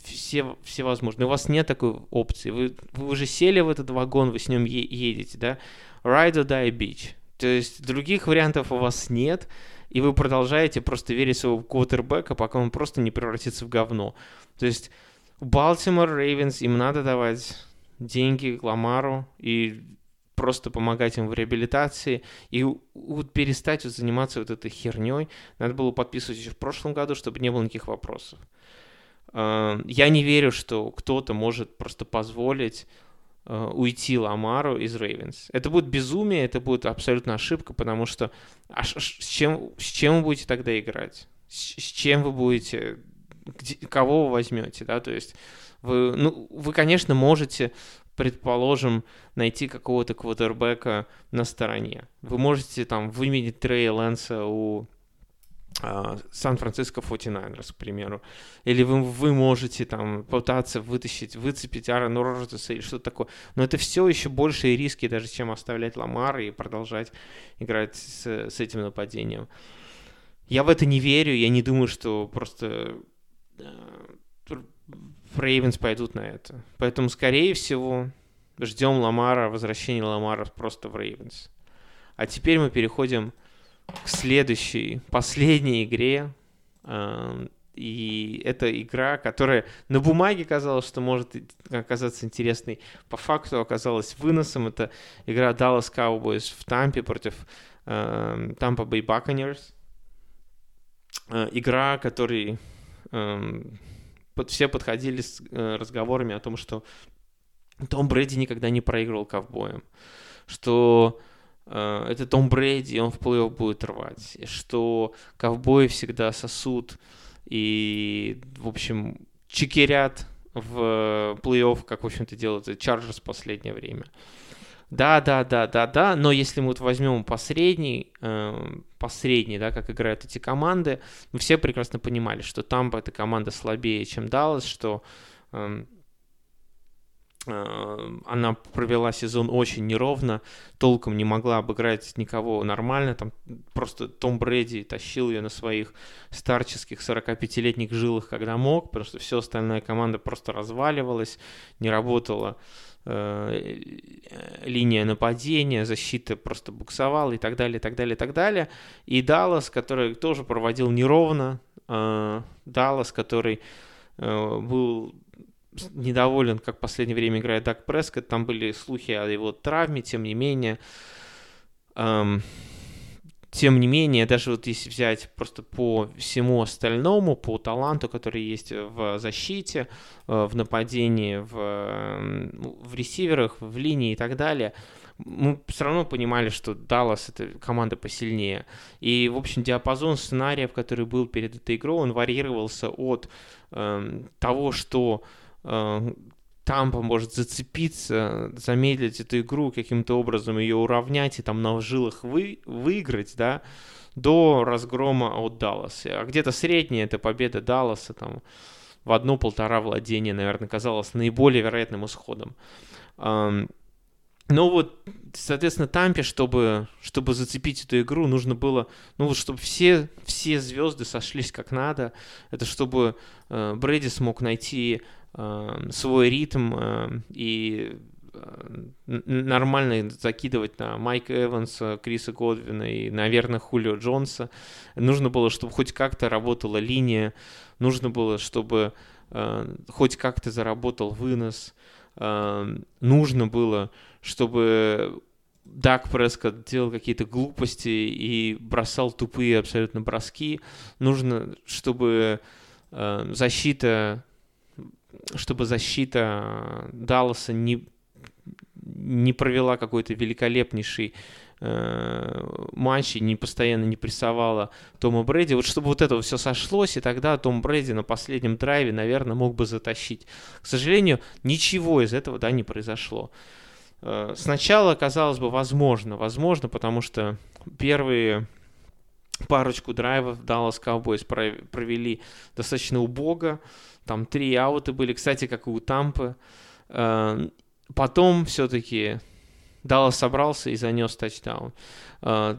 все, все возможные. У вас нет такой опции. Вы, вы уже сели в этот вагон, вы с ним е- едете, да? Ride or die beach. То есть других вариантов у вас нет, и вы продолжаете просто верить своего квотербека, пока он просто не превратится в говно. То есть Балтимор Рейвенс, им надо давать деньги Ламару и просто помогать им в реабилитации и вот перестать вот заниматься вот этой херней. Надо было подписывать еще в прошлом году, чтобы не было никаких вопросов. А, я не верю, что кто-то может просто позволить а, уйти Ламару из Рейвенс. Это будет безумие, это будет абсолютно ошибка, потому что а с, чем, с чем вы будете тогда играть? С, с чем вы будете где, кого вы возьмете, да, то есть вы, ну, вы, конечно, можете, предположим, найти какого-то квотербека на стороне. Вы можете там выменить Трея Лэнса у Сан-Франциско 49ers, к примеру. Или вы, вы можете там пытаться вытащить, выцепить Аарона Роджерса или что-то такое. Но это все еще большие риски, даже чем оставлять Ламара и продолжать играть с, с этим нападением. Я в это не верю, я не думаю, что просто Рейвенс пойдут на это. Поэтому, скорее всего, ждем Ламара, возвращения Ламара просто в Рейвенс. А теперь мы переходим к следующей, последней игре. Эм, и это игра, которая на бумаге казалось, что может оказаться интересной, по факту оказалась выносом. Это игра Dallas Cowboys в Тампе против Тампа Bay Buccaneers. Э, игра, который Эм, все подходили с э, разговорами о том, что Том Брэди никогда не проигрывал ковбоем, что э, это Том Брэди, он в плей-офф будет рвать, что ковбои всегда сосут и, в общем, чекерят в плей-офф, как, в общем-то, делают Чарджерс в последнее время. Да, да, да, да, да, но если мы вот возьмем посредний, э, посредний, да, как играют эти команды, мы все прекрасно понимали, что Тампа эта команда слабее, чем Даллас, что э, э, она провела сезон очень неровно, толком не могла обыграть никого нормально, там просто Том Брэди тащил ее на своих старческих 45-летних жилах, когда мог, потому что все остальная команда просто разваливалась, не работала. Э, линия нападения, защита просто буксовала и так далее, и так далее, и так далее. И Даллас, который тоже проводил неровно, э, Даллас, который э, был недоволен, как в последнее время играет Дак Прескотт, там были слухи о его травме, тем не менее, эм, тем не менее, даже вот если взять просто по всему остальному, по таланту, который есть в защите, э, в нападении, в, в ресиверах, в линии и так далее, мы все равно понимали, что Даллас это команда посильнее. И, в общем, диапазон сценариев, который был перед этой игрой, он варьировался от э, того, что Тампа может зацепиться, замедлить эту игру, каким-то образом ее уравнять и там на жилах вы, выиграть, да, до разгрома от Далласа. А где-то средняя это победа Далласа там в одно-полтора владения, наверное, казалось наиболее вероятным исходом. Но вот, соответственно, Тампе, чтобы, чтобы зацепить эту игру, нужно было, ну вот, чтобы все, все звезды сошлись как надо. Это чтобы э, Брэди смог найти свой ритм эм, и э, нормально закидывать на Майка Эванса, Криса Годвина и, наверное, Хулио Джонса. Нужно было, чтобы хоть как-то работала линия, нужно было, чтобы э, хоть как-то заработал вынос, э, нужно было, чтобы Дак Прескотт делал какие-то глупости и бросал тупые абсолютно броски. Нужно, чтобы э, защита, чтобы защита Далласа не, не провела какой-то великолепнейший э, матч и не постоянно не прессовала Тома Брэди. Вот чтобы вот это все сошлось, и тогда Том Брэди на последнем драйве, наверное, мог бы затащить. К сожалению, ничего из этого да, не произошло. Э, сначала казалось бы возможно, возможно, потому что первые парочку драйвов Dallas Cowboys провели достаточно убого. Там три ауты были, кстати, как и у Тампы. Э, потом все-таки Даллас собрался и занес тачдаун. Э,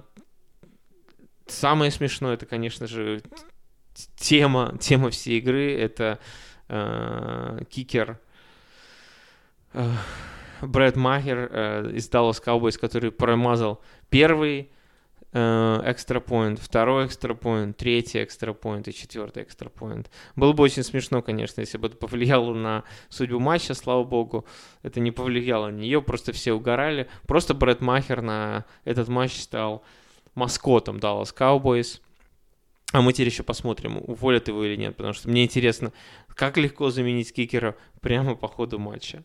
самое смешное, это, конечно же, тема, тема всей игры, это кикер Брэд Махер э, из Dallas Cowboys, который промазал первый экстра э, второй экстра третий экстра и четвертый экстра Было бы очень смешно, конечно, если бы это повлияло на судьбу матча, слава богу. Это не повлияло на нее, просто все угорали. Просто Брэд Махер на этот матч стал маскотом Dallas Cowboys. А мы теперь еще посмотрим, уволят его или нет, потому что мне интересно, как легко заменить кикера прямо по ходу матча.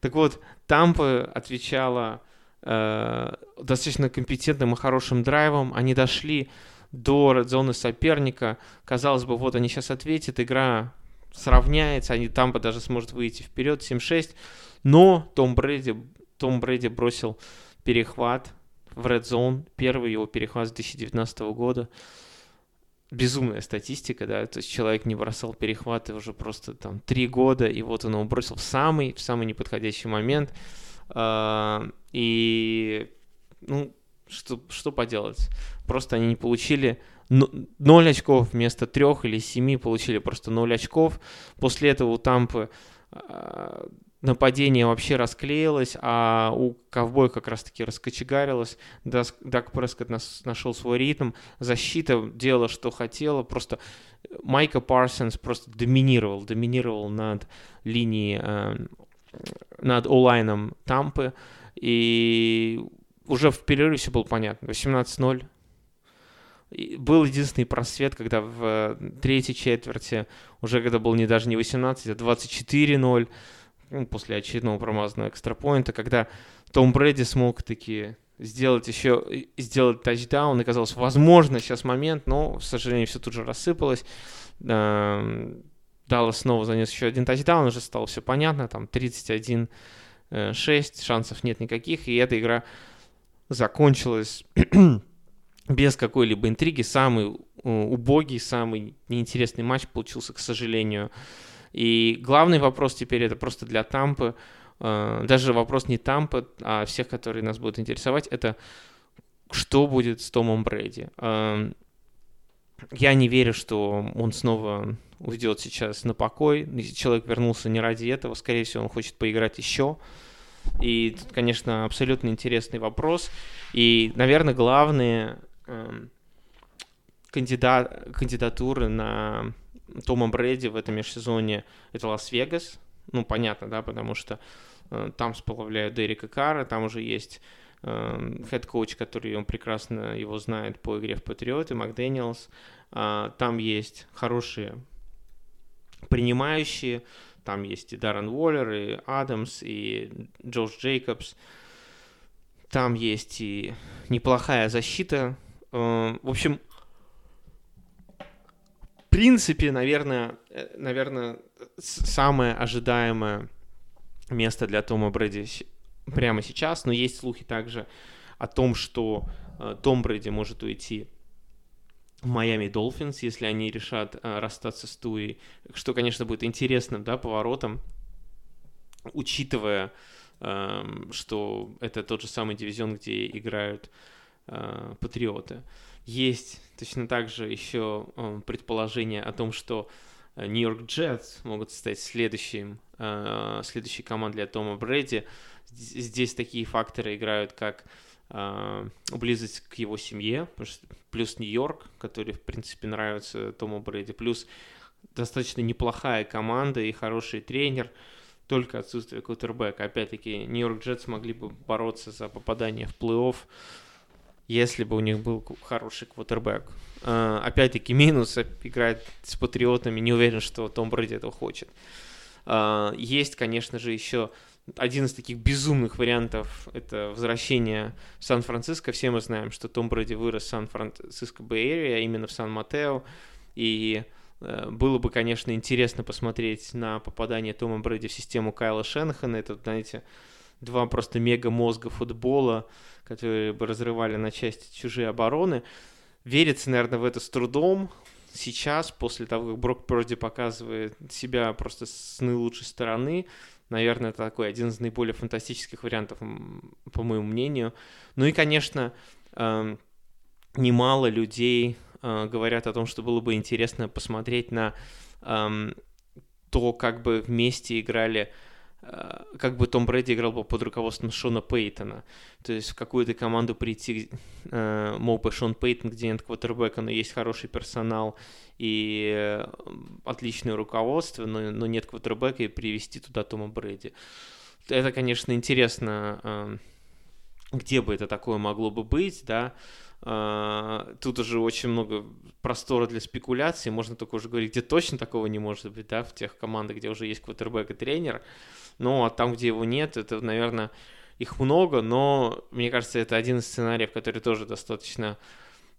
Так вот, Тампа отвечала э, достаточно компетентным и хорошим драйвом. Они дошли до зоны соперника. Казалось бы, вот они сейчас ответят, игра сравняется, они Тампа даже сможет выйти вперед 7-6. Но Том Брэди, Том Брэди бросил перехват в Red Zone, первый его перехват с 2019 года безумная статистика, да, то есть человек не бросал перехваты уже просто там три года, и вот он его бросил в самый, в самый неподходящий момент, и, ну, что, что поделать, просто они не получили 0 очков вместо трех или семи получили просто 0 очков, после этого у Тампы а, нападение вообще расклеилось, а у ковбоя как раз-таки раскочегарилось. Дак Прескотт нашел свой ритм, защита делала, что хотела, просто Майка Парсонс просто доминировал, доминировал над линией, э, над онлайном Тампы, и уже в перерыве все было понятно. 18-0. был единственный просвет, когда в третьей четверти, уже когда был не даже не 18, а 24-0, ну, после очередного промазанного экстрапоинта, когда Том Брэди смог таки сделать еще, сделать тачдаун, и казалось, возможно, сейчас момент, но, к сожалению, все тут же рассыпалось. Эм, Даллас снова занес еще один тачдаун, уже стало все понятно, там 31-6, шансов нет никаких, и эта игра закончилась без какой-либо интриги. Самый э, убогий, самый неинтересный матч получился, к сожалению. И главный вопрос теперь это просто для Тампы, э, даже вопрос не Тампы, а всех, которые нас будут интересовать, это что будет с Томом Брэди. Эм, я не верю, что он снова уйдет сейчас на покой. Человек вернулся не ради этого, скорее всего, он хочет поиграть еще. И тут, конечно, абсолютно интересный вопрос. И, наверное, главные э, кандидат, кандидатуры на Тома Брэди в этом межсезонье это Лас-Вегас. Ну, понятно, да, потому что э, там сплавляют Дерека Кара, там уже есть head coach, который он прекрасно его знает по игре в Патриоты, Макдэниелс. Э, там есть хорошие принимающие, там есть и Даррен Уоллер, и Адамс, и Джош Джейкобс. Там есть и неплохая защита. Э, в общем, принципе, наверное, э, наверное, самое ожидаемое место для Тома Брэди прямо сейчас, но есть слухи также о том, что э, Том Брэди может уйти в Майами Долфинс, если они решат э, расстаться с Туей, что, конечно, будет интересным, да, поворотом, учитывая, э, что это тот же самый дивизион, где играют э, Патриоты. Есть точно так же еще э, предположение о том, что Нью-Йорк Джетс могут стать следующим, э, следующей командой для Тома Брэди. Здесь такие факторы играют, как э, близость к его семье, плюс Нью-Йорк, который, в принципе, нравится Тому Брэди, плюс достаточно неплохая команда и хороший тренер. только отсутствие квотербека. Опять-таки, Нью-Йорк Джетс могли бы бороться за попадание в плей-офф, если бы у них был хороший квотербек. Uh, опять-таки, минус играть с Патриотами, не уверен, что Том Брэди этого хочет. Uh, есть, конечно же, еще один из таких безумных вариантов — это возвращение в Сан-Франциско. Все мы знаем, что Том Брэди вырос в Сан-Франциско Бэй-Эрия, именно в Сан-Матео, и Э, было бы, конечно, интересно посмотреть на попадание Тома Брэди в систему Кайла Шенахана. Это, знаете, два просто мега-мозга футбола, которые бы разрывали на части чужие обороны. Верится, наверное, в это с трудом. Сейчас, после того, как Брок Пёрди показывает себя просто с наилучшей стороны, наверное, это такой один из наиболее фантастических вариантов, по моему мнению. Ну и, конечно, эм, немало людей э, говорят о том, что было бы интересно посмотреть на э, то, как бы вместе играли как бы Том Брэди играл бы под руководством Шона Пейтона. То есть в какую-то команду прийти э, мог бы Шон Пейтон, где нет квотербека, но есть хороший персонал и э, отличное руководство, но, но нет квотербека, и привести туда Тома Брэди. Это, конечно, интересно, э, где бы это такое могло бы быть, да, а, тут уже очень много простора для спекуляций. Можно только уже говорить, где точно такого не может быть, да, в тех командах, где уже есть квотербек и тренер. Ну, а там, где его нет, это, наверное, их много, но мне кажется, это один из сценариев, который тоже достаточно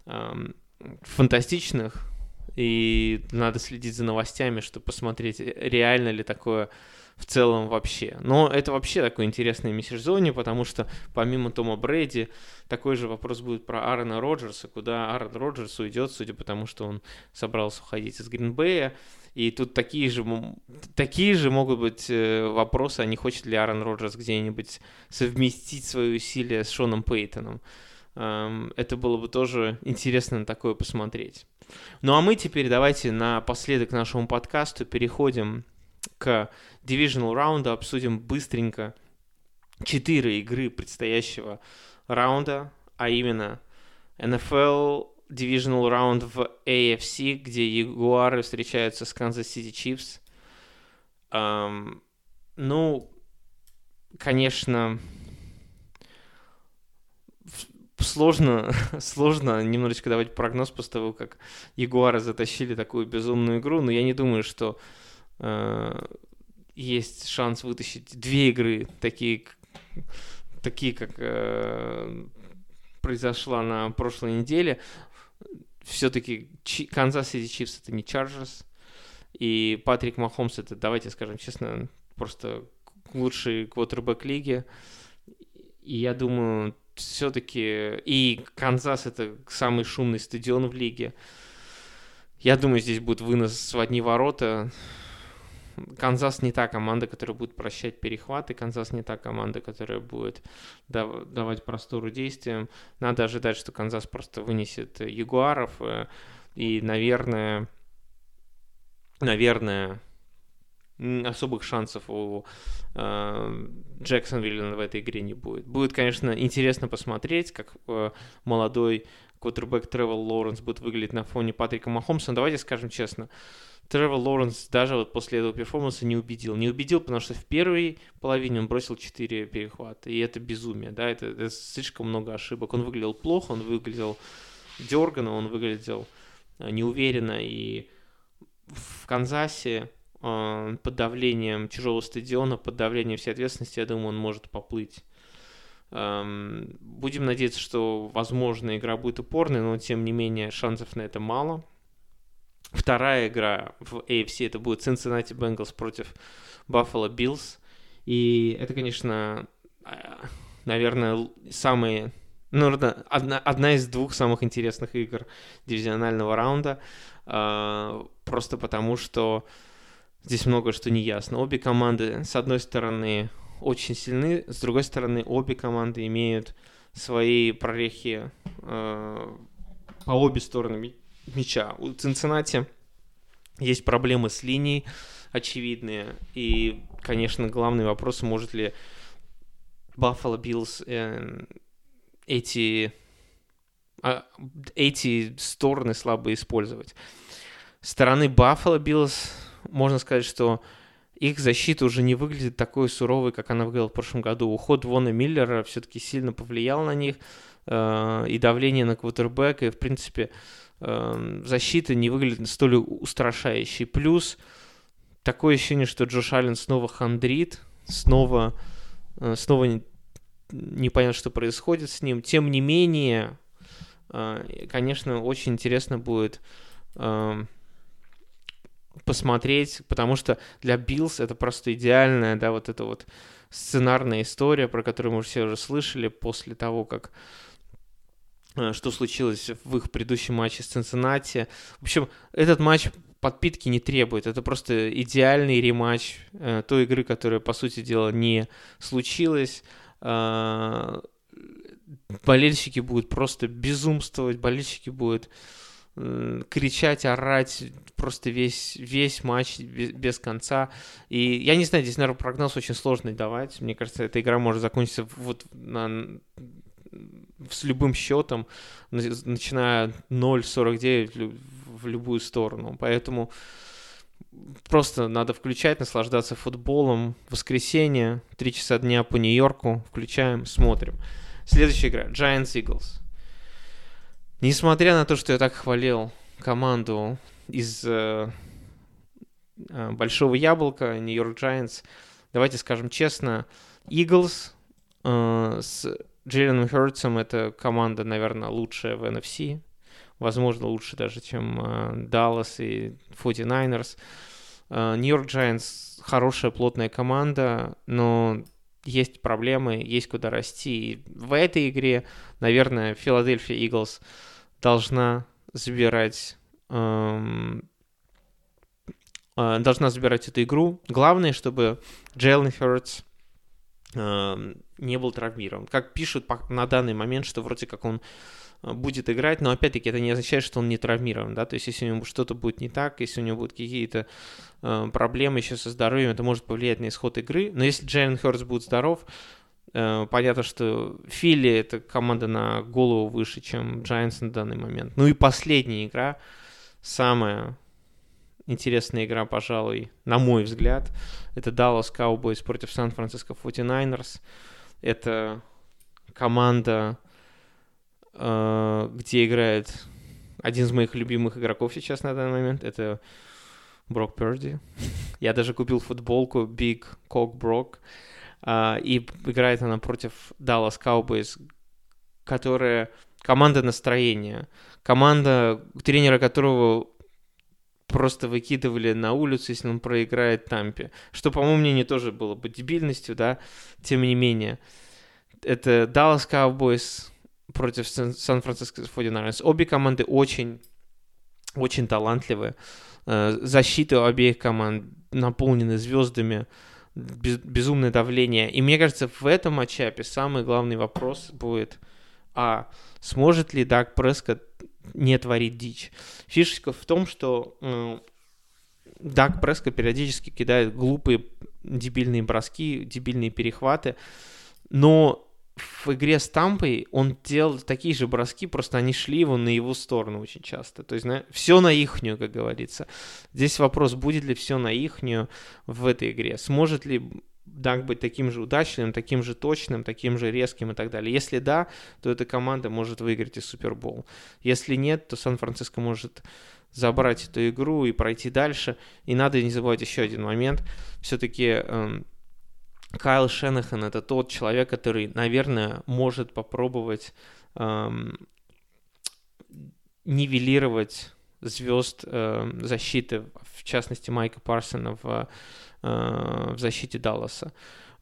эм, фантастичных, и надо следить за новостями, чтобы посмотреть, реально ли такое в целом вообще. Но это вообще такой интересный межсезонье, потому что помимо Тома Брэди, такой же вопрос будет про Аарона Роджерса, куда Аарон Роджерс уйдет, судя по тому, что он собрался уходить из Гринбея. И тут такие же, такие же могут быть э, вопросы, а не хочет ли Аарон Роджерс где-нибудь совместить свои усилия с Шоном Пейтоном. Эм, это было бы тоже интересно такое посмотреть. Ну а мы теперь давайте напоследок нашему подкасту переходим к Divisional раунду, обсудим быстренько четыре игры предстоящего раунда, а именно NFL Divisional раунд в AFC, где Ягуары встречаются с Kansas City Chiefs. Um, ну, конечно, сложно, сложно немножечко давать прогноз после того, как Ягуары затащили такую безумную игру, но я не думаю, что есть шанс вытащить две игры, такие, такие как э, произошла на прошлой неделе. Все-таки Канзас Сити Чифс это не Чарджерс, и Патрик Махомс это, давайте скажем честно, просто лучший квотербек лиги. И я думаю, все-таки... И Канзас — это самый шумный стадион в лиге. Я думаю, здесь будет вынос в одни ворота. Канзас не та команда, которая будет прощать перехваты. Канзас не та команда, которая будет дав- давать простору действиям. Надо ожидать, что Канзас просто вынесет Ягуаров. Э, и, наверное, наверное, особых шансов у э, Джексонвилля в этой игре не будет. Будет, конечно, интересно посмотреть, как э, молодой квотербек Тревел Лоуренс будет выглядеть на фоне Патрика Махомса. Давайте скажем честно, Тревел Лоуренс даже вот после этого перформанса не убедил. Не убедил, потому что в первой половине он бросил 4 перехвата, и это безумие, да, это, это слишком много ошибок. Он выглядел плохо, он выглядел дерганно, он выглядел э, неуверенно, и в Канзасе э, под давлением чужого стадиона, под давлением всей ответственности, я думаю, он может поплыть. Эм, будем надеяться, что, возможно, игра будет упорной, но, тем не менее, шансов на это мало. Вторая игра в AFC это будет Cincinnati Bengals против Buffalo Bills. И это, конечно, э, наверное, самые ну, одна, одна из двух самых интересных игр дивизионального раунда. Э, просто потому, что Здесь много что не ясно. Обе команды, с одной стороны, очень сильны, с другой стороны, обе команды имеют свои прорехи э, по обе стороны мяча. У Цинциннати есть проблемы с линией очевидные. И, конечно, главный вопрос, может ли Buffalo Bills э, эти, э, эти стороны слабо использовать. С стороны Buffalo Bills можно сказать, что их защита уже не выглядит такой суровой, как она выглядела в прошлом году. Уход Вона Миллера все-таки сильно повлиял на них, э, и давление на квотербека, и, в принципе, э, защита не выглядит столь устрашающей. Плюс такое ощущение, что Джош Аллен снова хандрит, снова, э, снова не, непонятно, что происходит с ним. Тем не менее, э, конечно, очень интересно будет... Э, посмотреть, потому что для Биллс это просто идеальная, да, вот эта вот сценарная история, про которую мы все уже слышали после того, как что случилось в их предыдущем матче с Цинциннати. В общем, этот матч подпитки не требует. Это просто идеальный рематч э, той игры, которая, по сути дела, не случилась. Э, болельщики будут просто безумствовать, болельщики будут кричать, орать просто весь, весь матч без, без конца. И я не знаю, здесь, наверное, прогноз очень сложный давать. Мне кажется, эта игра может закончиться вот на, с любым счетом, начиная 0.49 в любую сторону. Поэтому просто надо включать, наслаждаться футболом. Воскресенье, 3 часа дня по Нью-Йорку. Включаем, смотрим. Следующая игра. Giants Eagles. Несмотря на то, что я так хвалил команду из э, э, Большого Яблока, Нью-Йорк Giants, давайте скажем честно, Eagles э, с Джейленом Хёртсом это команда, наверное, лучшая в NFC. Возможно, лучше даже, чем э, Dallas и 49ers. Нью-Йорк э, Giants хорошая, плотная команда, но есть проблемы, есть куда расти. И в этой игре, наверное, Филадельфия Иглс должна забирать эм, должна забирать эту игру. Главное, чтобы Джейлен Хёртс не был травмирован. Как пишут на данный момент, что вроде как он э, будет играть, но опять-таки это не означает, что он не травмирован, да, то есть если у него что-то будет не так, если у него будут какие-то э, проблемы еще со здоровьем, это может повлиять на исход игры, но если Джейлен Хёртс будет здоров, Э, понятно, что Филли это команда на голову выше, чем Giants на данный момент. Ну и последняя игра, самая интересная игра, пожалуй, на мой взгляд, это Dallas Cowboys против Сан-Франциско 49ers. Это команда, э, где играет один из моих любимых игроков сейчас на данный момент. Это Брок Перди. Я даже купил футболку Big Cock Brock. А, и играет она против Dallas Cowboys, которая команда настроения, команда, тренера которого просто выкидывали на улицу, если он проиграет Тампе. Что, по моему мнению, тоже было бы дебильностью, да, тем не менее. Это Dallas Cowboys против Сан-Франциско 49ers. Обе команды очень, очень талантливые. Э, защита у обеих команд наполнены звездами без, безумное давление. И мне кажется, в этом матчапе самый главный вопрос будет, а сможет ли Даг Прескотт не творить дичь? Фишечка в том, что э, Даг Прескотт периодически кидает глупые дебильные броски, дебильные перехваты, но в игре с Тампой он делал такие же броски, просто они шли его на его сторону очень часто. То есть на, все на ихнюю, как говорится. Здесь вопрос, будет ли все на ихнюю в этой игре. Сможет ли Даг быть таким же удачным, таким же точным, таким же резким и так далее. Если да, то эта команда может выиграть и Супербол. Если нет, то Сан-Франциско может забрать эту игру и пройти дальше. И надо не забывать еще один момент. Все-таки эм, Кайл Шенахан это тот человек, который, наверное, может попробовать эм, нивелировать звезд э, защиты, в частности Майка Парсона в, э, в защите Далласа.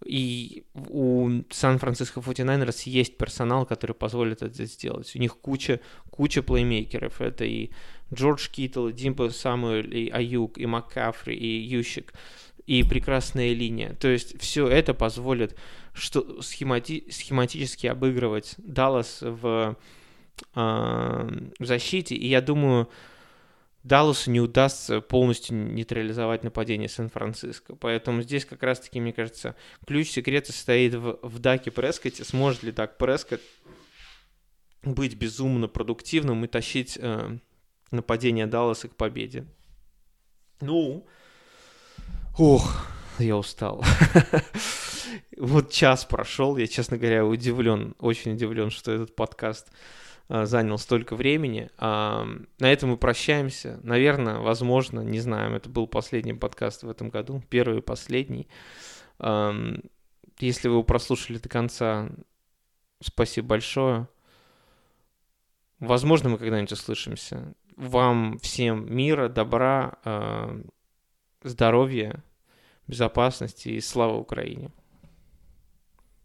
И у Сан-Франциско 49ers есть персонал, который позволит это сделать. У них куча, куча плеймейкеров. Это и Джордж Киттл, и Димпо Самуэль, и Аюк, и Маккафри, и Ющик и прекрасная линия. То есть все это позволит что, схемати, схематически обыгрывать Даллас в, э, в защите. И я думаю, Далласу не удастся полностью нейтрализовать нападение Сан-Франциско. Поэтому здесь как раз-таки, мне кажется, ключ секрета состоит в, в Даке Прескотте. Сможет ли Дак Прескотт быть безумно продуктивным и тащить э, нападение Далласа к победе? Ну, Ох, Я устал. Вот час прошел, я, честно говоря, удивлен, очень удивлен, что этот подкаст занял столько времени. А, на этом мы прощаемся. Наверное, возможно, не знаем, это был последний подкаст в этом году, первый и последний. А, если вы его прослушали до конца, спасибо большое. Возможно, мы когда-нибудь услышимся. Вам всем мира, добра, здоровья, безопасности и слава Украине.